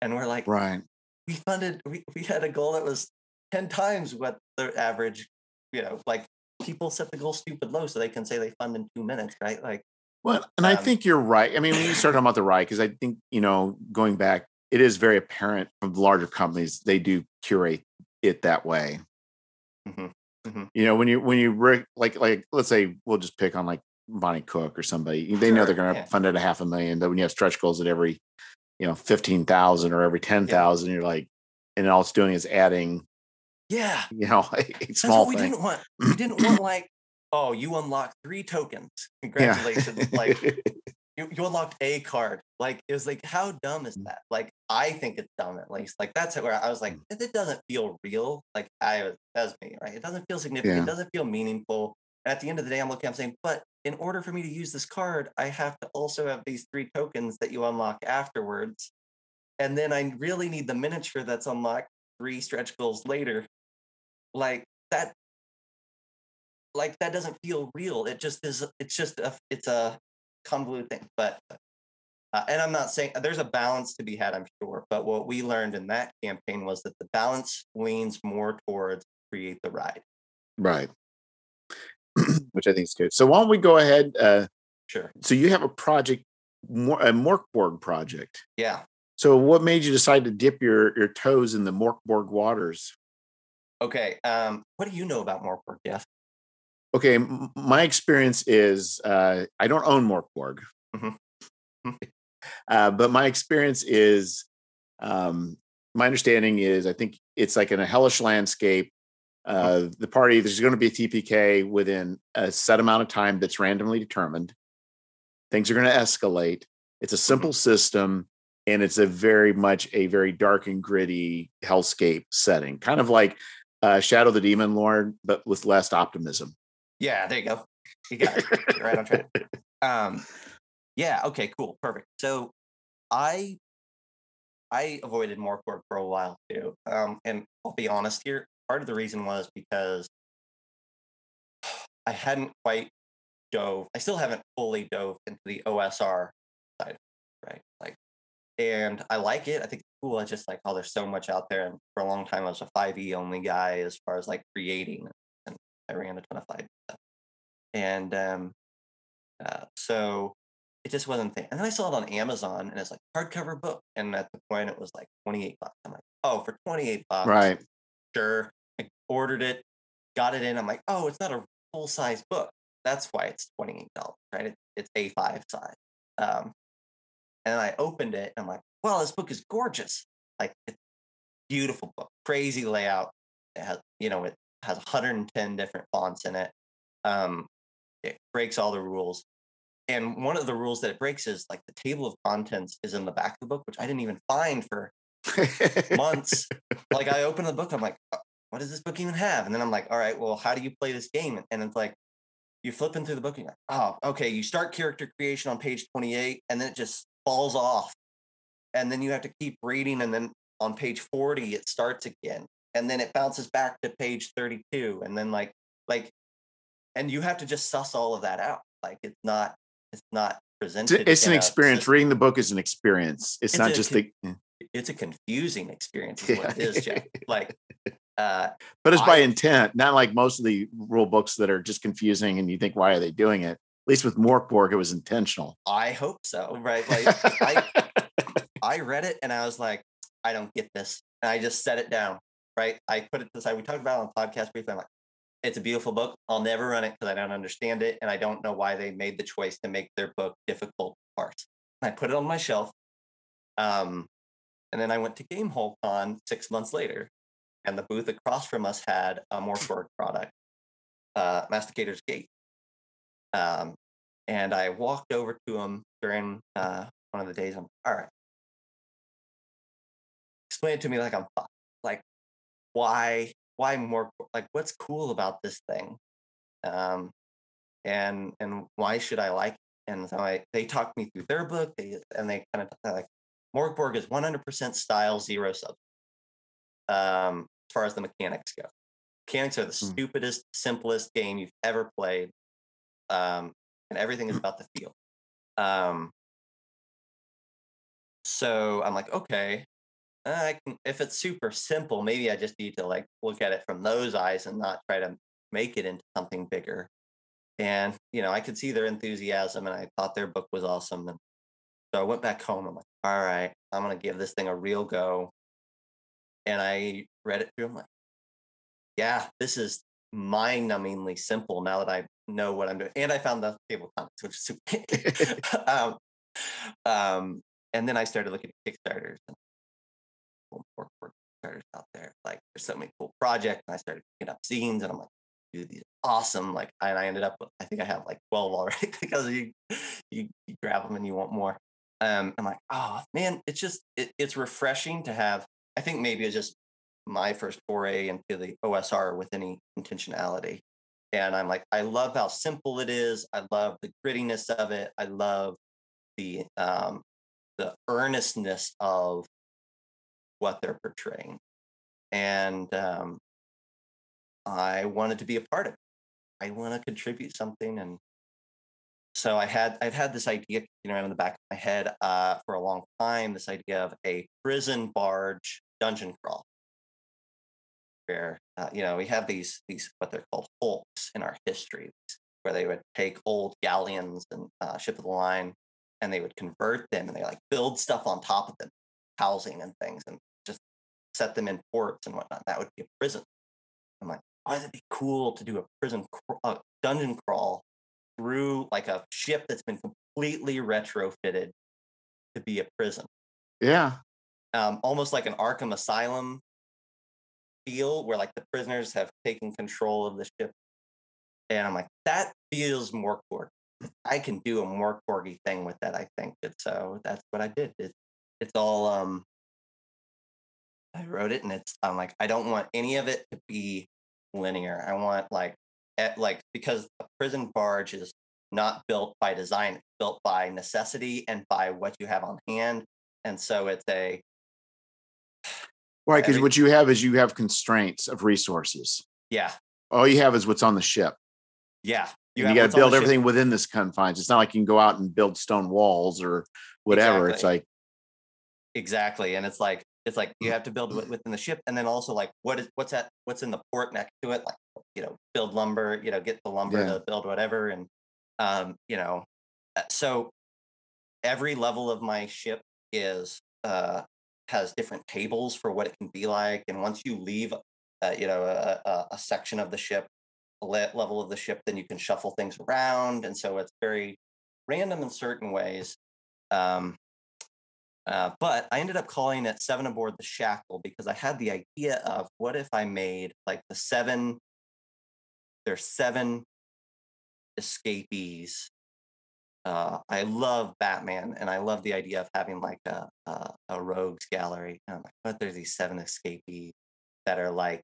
And we're like, right. We funded, we, we had a goal that was 10 times what the average, you know, like people set the goal stupid low so they can say they fund in two minutes, right? Like, well, and um, I think you're right. I mean, when you start talking about the ride, because I think, you know, going back, it is very apparent from the larger companies, they do curate it that way. Mm-hmm. Mm-hmm. You know, when you, when you, re- like, like, let's say we'll just pick on like Monte Cook or somebody, they sure, know they're going to yeah. fund it a half a million, but when you have stretch goals at every, you know, 15,000 or every 10,000, yeah. you're like, and all it's doing is adding yeah. You know, a small we thing. didn't want. We didn't want like, oh, you unlocked three tokens. Congratulations. Yeah. like you, you unlocked a card. Like it was like, how dumb is mm. that? Like I think it's dumb at least. Like that's where I was like, mm. it doesn't feel real. Like I was as me, right? It doesn't feel significant. Yeah. It doesn't feel meaningful. And at the end of the day, I'm looking, I'm saying, but in order for me to use this card, I have to also have these three tokens that you unlock afterwards. And then I really need the miniature that's unlocked three stretch goals later like that like that doesn't feel real it just is it's just a it's a convoluted thing but uh, and i'm not saying there's a balance to be had i'm sure but what we learned in that campaign was that the balance leans more towards create the ride. Right. Which i think is good. So why don't we go ahead uh sure. so you have a project more a Mörk Borg project. Yeah. So what made you decide to dip your your toes in the Mörk Borg waters? Okay. Um, what do you know about Mörk Borg, Jeff? Okay, m- my experience is uh, I don't own Mörk Borg, mm-hmm. Uh, but my experience is um, my understanding is I think it's like in a hellish landscape. Uh, the party there's going to be a TPK within a set amount of time that's randomly determined. Things are going to escalate. It's a mm-hmm. simple system, and it's a very much a very dark and gritty hellscape setting, kind of like uh, Shadow the Demon Lord, but with less optimism. Yeah, there you go. You got it right on track. Um, yeah. Okay. Cool. Perfect. So, I I avoided Mörk Borg for a while too. Um, and I'll be honest here. Part of the reason was because I hadn't quite dove. I still haven't fully dove into the OSR side, right? Like, and I like it. I think it's cool. I just like, oh, there's so much out there. And for a long time, I was a 5e only guy as far as like creating, and I ran a ton of 5e stuff. And um, uh, so it just wasn't thing. And then I saw it on Amazon, and it's like hardcover book. And at the point, it was like 28 bucks. I'm like, oh, for 28 bucks, right? Sure. I ordered it, got it in. I'm like, oh, it's not a full size book. That's why it's $28, right? It, it's A5 size. Um, and I opened it, and I'm like, well, this book is gorgeous. Like it's beautiful book, crazy layout. It has, you know, it has 110 different fonts in it. Um, it breaks all the rules. And one of the rules that it breaks is like the table of contents is in the back of the book, which I didn't even find for months. like I open the book, I'm like, uh, what does this book even have? And then I'm like, all right, well, how do you play this game? And it's like, you flipping through the book and you're like, oh, okay, you start character creation on page 28 and then it just falls off and then you have to keep reading and then on page 40 it starts again and then it bounces back to page 32 and then like like and you have to just suss all of that out like it's not it's not presented it's an experience system. reading the book is an experience it's, it's not just con- the it's a confusing experience is yeah. what it is Jeff. like Uh, but it's by intent, not like most of the rule books that are just confusing and you think, why are they doing it? At least with Mörk Borg, it was intentional. I hope so. Right. Like I, I read it and I was like, I don't get this. And I just set it down. Right. I put it to the side. We talked about it on podcast briefly. I'm like, it's a beautiful book. I'll never run it because I don't understand it. And I don't know why they made the choice to make their book difficult parts. I put it on my shelf. Um, and then I went to Gamehole Con six months later, and the booth across from us had a Mörk Borg product, uh, Masticator's Gate. Um, and I walked over to him during uh, one of the days. I'm all right. Explain it to me like I'm like, why, why more? Like, what's cool about this thing? Um, and and why should I like? It? And so I, they talked me through their book. They and they kind of like Mörk Borg is 100% style, zero sub. Um, as far as the mechanics go, mechanics are the mm. stupidest, simplest game you've ever played, um, and everything is hmm. about the feel. Um, so I'm like, okay, I can, if it's super simple, maybe I just need to like look at it from those eyes and not try to make it into something bigger. And you know, I could see their enthusiasm, and I thought their book was awesome. And so I went back home. I'm like, all right, I'm gonna give this thing a real go. And I read it through. I'm like, yeah, this is mind-numbingly simple now that I know what I'm doing. And I found the table comics, which is super. um, um, and then I started looking at Kickstarters and more Kickstarters out there. Like, there's so many cool projects, and I started picking up zines, and I'm like, dude, these awesome. Like, and I ended up with, I think I have like 12 already because you, you, you grab them and you want more um, I'm like, oh man, it's just it, it's refreshing to have. I think maybe it's just my first foray into the OSR with any intentionality. And I'm like, I love how simple it is. I love the grittiness of it. I love the um, the earnestness of what they're portraying. And um, I wanted to be a part of it. I want to contribute something and so I had I've had this idea you know in the back of my head uh, for a long time. This idea of a prison barge dungeon crawl, where uh, you know we have these these what they're called hulks in our history, where they would take old galleons and uh, ship of the line, and they would convert them and they like build stuff on top of them, housing and things, and set them in ports and whatnot. That would be a prison. I'm like, why would it be cool to do a prison cr- dungeon crawl through like a ship that's been completely retrofitted to be a prison. Yeah. Um, almost like an Arkham Asylum feel where like the prisoners have taken control of the ship. And I'm like, that feels more Mörk Borg. I can do a Mörk Borgy thing with that, I think. And so that's what I did. It, it's all um I wrote it and it's I'm like, I don't want any of it to be linear. I want like at, like because a prison barge is not built by design it's built by necessity and by what you have on hand and so it's a right because what you have is you have constraints of resources yeah all you have is what's on the ship yeah you, you got to build everything ship. within this confines it's not like you can go out and build stone walls or whatever exactly. it's like exactly and it's like it's like you have to build within the ship and then also like what is what's that what's in the port next to it like you know build lumber you know get the lumber yeah. to build whatever and um you know uh, so every level of my ship is uh has different tables for what it can be like and once you leave uh, you know a, a, a section of the ship level of the ship then you can shuffle things around and so it's very random in certain ways um uh, but I ended up calling it Seven Aboard the Shackle because I had the idea of what if I made like the seven, there's seven escapees. Uh, I love Batman and I love the idea of having like a, a, a rogues gallery. And I'm like, but there's these seven escapees that are like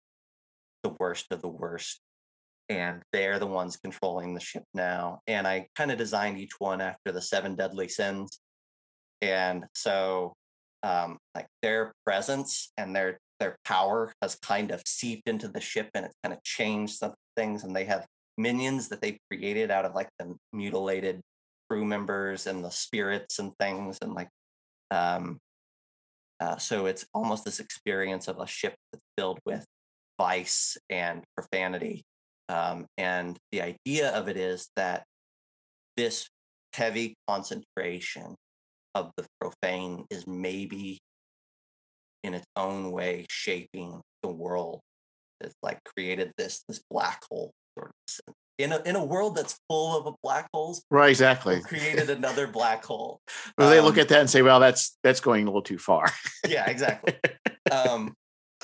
the worst of the worst. And they're the ones controlling the ship now. And I kind of designed each one after the seven deadly sins and so um, like their presence and their their power has kind of seeped into the ship and it's kind of changed some things and they have minions that they created out of like the mutilated crew members and the spirits and things and like um uh, so it's almost this experience of a ship that's filled with vice and profanity. Um, and the idea of it is that this heavy concentration of the profane is maybe in its own way shaping the world. It's like created this this black hole sort of in a in a world that's full of black holes. Right, exactly. Created another black hole. Well, they look um, at that and say, "Well, that's that's going a little too far." yeah, exactly. um,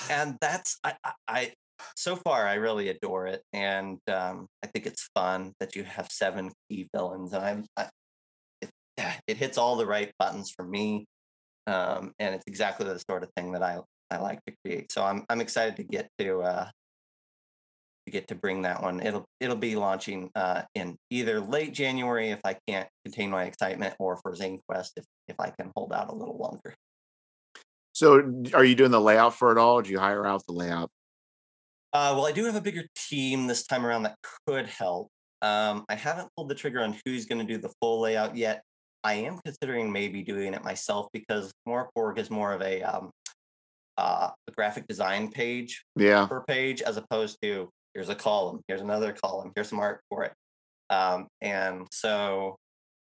and that's I, I so far I really adore it, and um, I think it's fun that you have seven key villains, and I'm I, it, it hits all the right buttons for me, um, and it's exactly the sort of thing that I I like to create. So I'm I'm excited to get to uh, to get to bring that one. It'll it'll be launching uh, in either late January if I can't contain my excitement, or for ZineQuest if if I can hold out a little longer. So, are you doing the layout for it all? Or do you hire out the layout? Uh, well, I do have a bigger team this time around that could help. Um, I haven't pulled the trigger on who's going to do the full layout yet. I am considering maybe doing it myself because Mörk Borg is more of a um, uh, a graphic design page yeah. per page as opposed to here's a column, here's another column, here's some art for it. Um, and so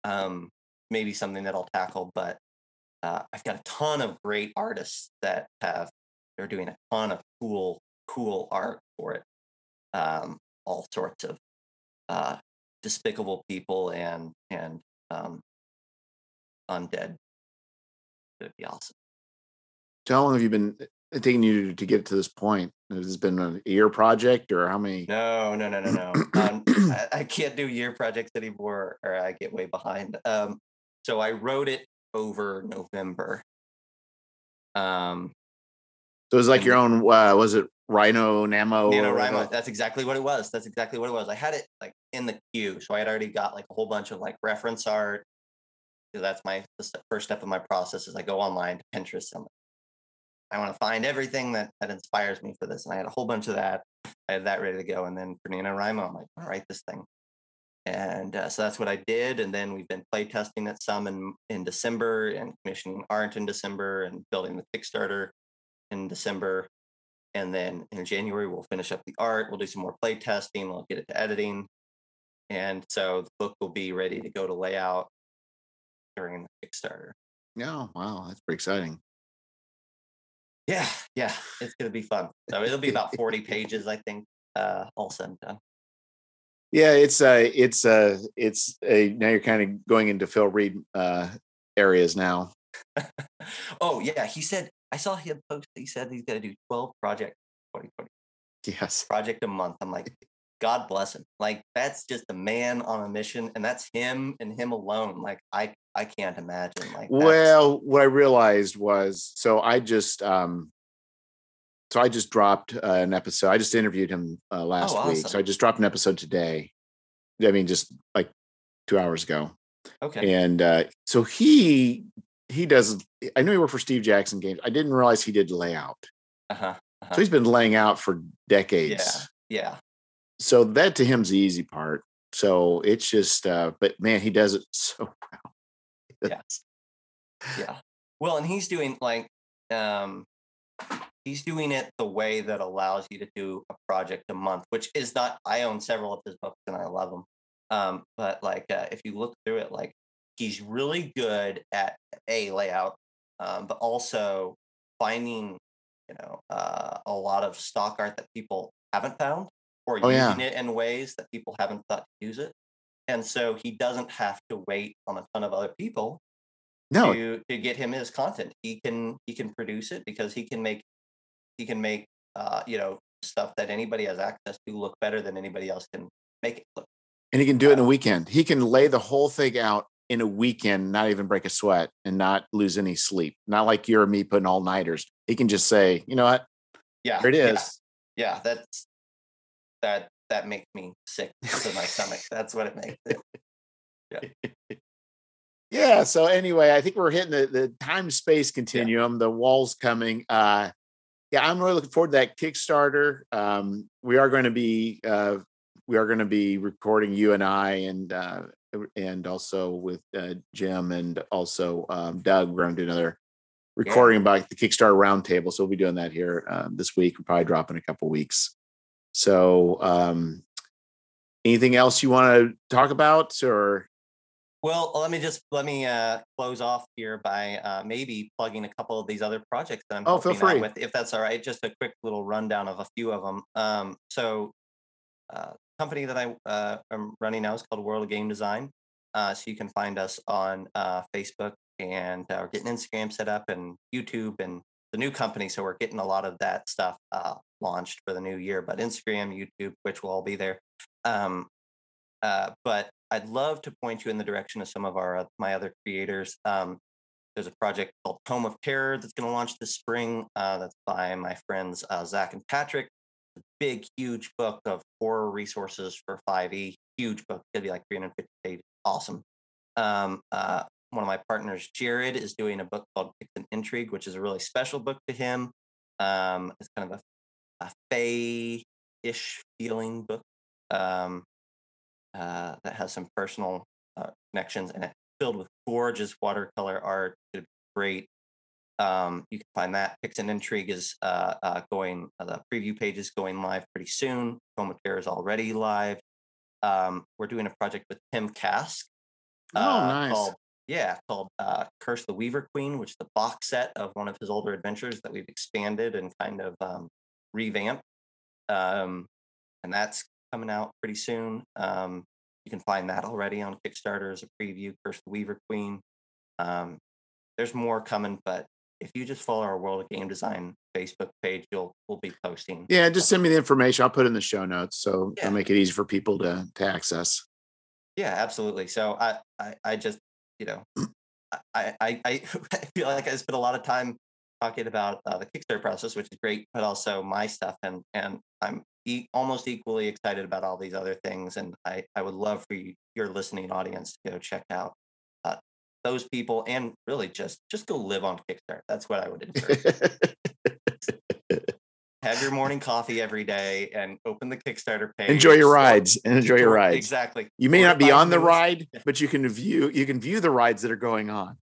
um, maybe something that I'll tackle, but uh, I've got a ton of great artists that have they're doing a ton of cool cool art for it. Um, all sorts of uh, despicable people and and um, undead. It'd be awesome. So how long have you been uh, taking you to get to this point? Has this been a year project or how many? No, no, no, no, no. um, I, I, can't do year projects anymore, or I get way behind. Um, so I wrote it over November. Um, so it was like your own. Uh, was it Rhino Namo? NaNoWriMo. That's exactly what it was. That's exactly what it was. I had it like in the queue, so I had already got like a whole bunch of like reference art. That's my first step of my process. Is I go online to Pinterest. I'm I want to find everything that that inspires me for this, and I had a whole bunch of that. I had that ready to go, and then for Nina NaNoWriMo, I'm like, I'll write this thing. And uh, so that's what I did. And then we've been play testing it some in, in December and commissioning art in December and building the Kickstarter in December. And then in January, we'll finish up the art. We'll do some more play testing. We'll get it to editing. And so the book will be ready to go to layout during the Kickstarter. Yeah, wow, that's pretty exciting. Yeah, yeah, it's going to be fun. So it'll be about 40 pages, I think, uh, all said and done. Yeah, it's uh it's uh it's a now you're kind of going into Phil Reed uh areas now. oh yeah, he said I saw him post. He said he's going to do 12 projects 2020. Yes, project a month. I'm like, God bless him. Like that's just a man on a mission, and that's him and him alone. Like I I can't imagine. Like well, what I realized was so I just um so I just dropped uh, an episode. I just interviewed him uh, last oh, awesome. week. So I just dropped an episode today. I mean, just like two hours ago. Okay. And uh, so he he does. I knew he worked for Steve Jackson Games. I didn't realize he did layout. Uh-huh, uh-huh. So he's been laying out for decades. Yeah. Yeah. So that to him's the easy part. So it's just, uh, but man, he does it so well. Yes. Yeah. Well, and he's doing like um he's doing it the way that allows you to do a project a month, which is not. I own several of his books and I love them. Um, but like, uh, if you look through it, like he's really good at a layout, um, but also finding, you know, uh, a lot of stock art that people haven't found or oh, using yeah. it in ways that people haven't thought to use it. And so he doesn't have to wait on a ton of other people no. to to get him his content. He can he can produce it because he can make he can make uh, you know stuff that anybody has access to look better than anybody else can make it look. And he can do it in a weekend. He can lay the whole thing out in a weekend, not even break a sweat and not lose any sleep. Not like you or me putting all nighters. He can just say, you know what? Yeah. Here it is. Yeah. yeah that's that that makes me sick to my stomach. That's what it makes it. Yeah. yeah. So anyway, I think we're hitting the, the time space continuum. Yeah. The wall's coming. Uh yeah, I'm really looking forward to that Kickstarter. Um, we are going to be uh, we are going to be recording you and I and uh, and also with uh, Jim and also um, Doug. We're going to do another recording about the Kickstarter roundtable. So we'll be doing that here uh, this week. We'll probably drop in a couple weeks. So, um, anything else you want to talk about, or? Well, let me just let me uh, close off here by uh, maybe plugging a couple of these other projects that I'm oh, feel free. with, if that's all right. Just a quick little rundown of a few of them. Um, so, uh, company that I uh, am running now is called World of Game Design. Uh, so you can find us on uh, Facebook and uh, we're getting Instagram set up and YouTube and the new company. So we're getting a lot of that stuff uh, launched for the new year. But Instagram, YouTube, which will all be there. Um, uh, but I'd love to point you in the direction of some of our my other creators. Um, there's a project called Home of Terror that's going to launch this spring. Uh, that's by my friends uh, Zach and Patrick. Big, huge book of horror resources for 5e. Huge book. It's to be like 350 pages. Awesome. Um, uh, one of my partners, Jared, is doing a book called Picks and Intrigue, which is a really special book to him. Um, it's kind of a, a fae-ish feeling book um, uh, that has some personal uh, connections and it's filled with gorgeous watercolor art. It's great. Um, you can find that. Picks and Intrigue is uh, uh going, uh, the preview page is going live pretty soon. Home Care is already live. Um, we're doing a project with Tim Kask. Oh, nice. Called yeah, called uh, Curse the Weaver Queen, which is the box set of one of his older adventures that we've expanded and kind of um, revamped. Um, and that's coming out pretty soon. Um, you can find that already on Kickstarter as a preview, Curse the Weaver Queen. Um, there's more coming, but if you just follow our World of Game Design Facebook page, you'll we'll be posting. Yeah, just send me the information. I'll put it in the show notes, so yeah. it'll make it easy for people to to access. Yeah, absolutely. So I I, I just you know, I, I, I feel like I spent a lot of time talking about uh, the Kickstarter process, which is great, but also my stuff, and and I'm e- almost equally excited about all these other things, and I I would love for you, your listening audience to go check out uh, those people, and really just just go live on Kickstarter. That's what I would encourage. Have your morning coffee every day and open the Kickstarter page. Enjoy your rides and enjoy your rides. Exactly. You may not be on the ride, but you can view you can view the rides that are going on.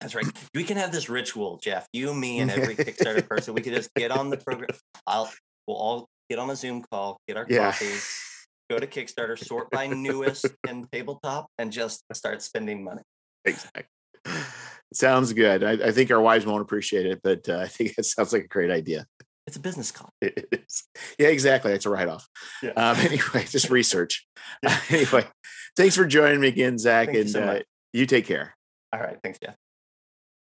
That's right. We can have this ritual, Jeff. You, me, and every Kickstarter person. We can just get on the program. I'll we'll all get on a Zoom call, get our yeah. coffee, go to Kickstarter, sort by newest and tabletop, and just start spending money. Exactly. Sounds good. I, I think our wives won't appreciate it, but uh, I think it sounds like a great idea. It's a business call. It is. Yeah, exactly. It's a write off. Yeah. Um, anyway, just research. Yeah. Uh, anyway, thanks for joining me again, Zach. Thank and you, so uh, you take care. All right. Thanks, Jeff.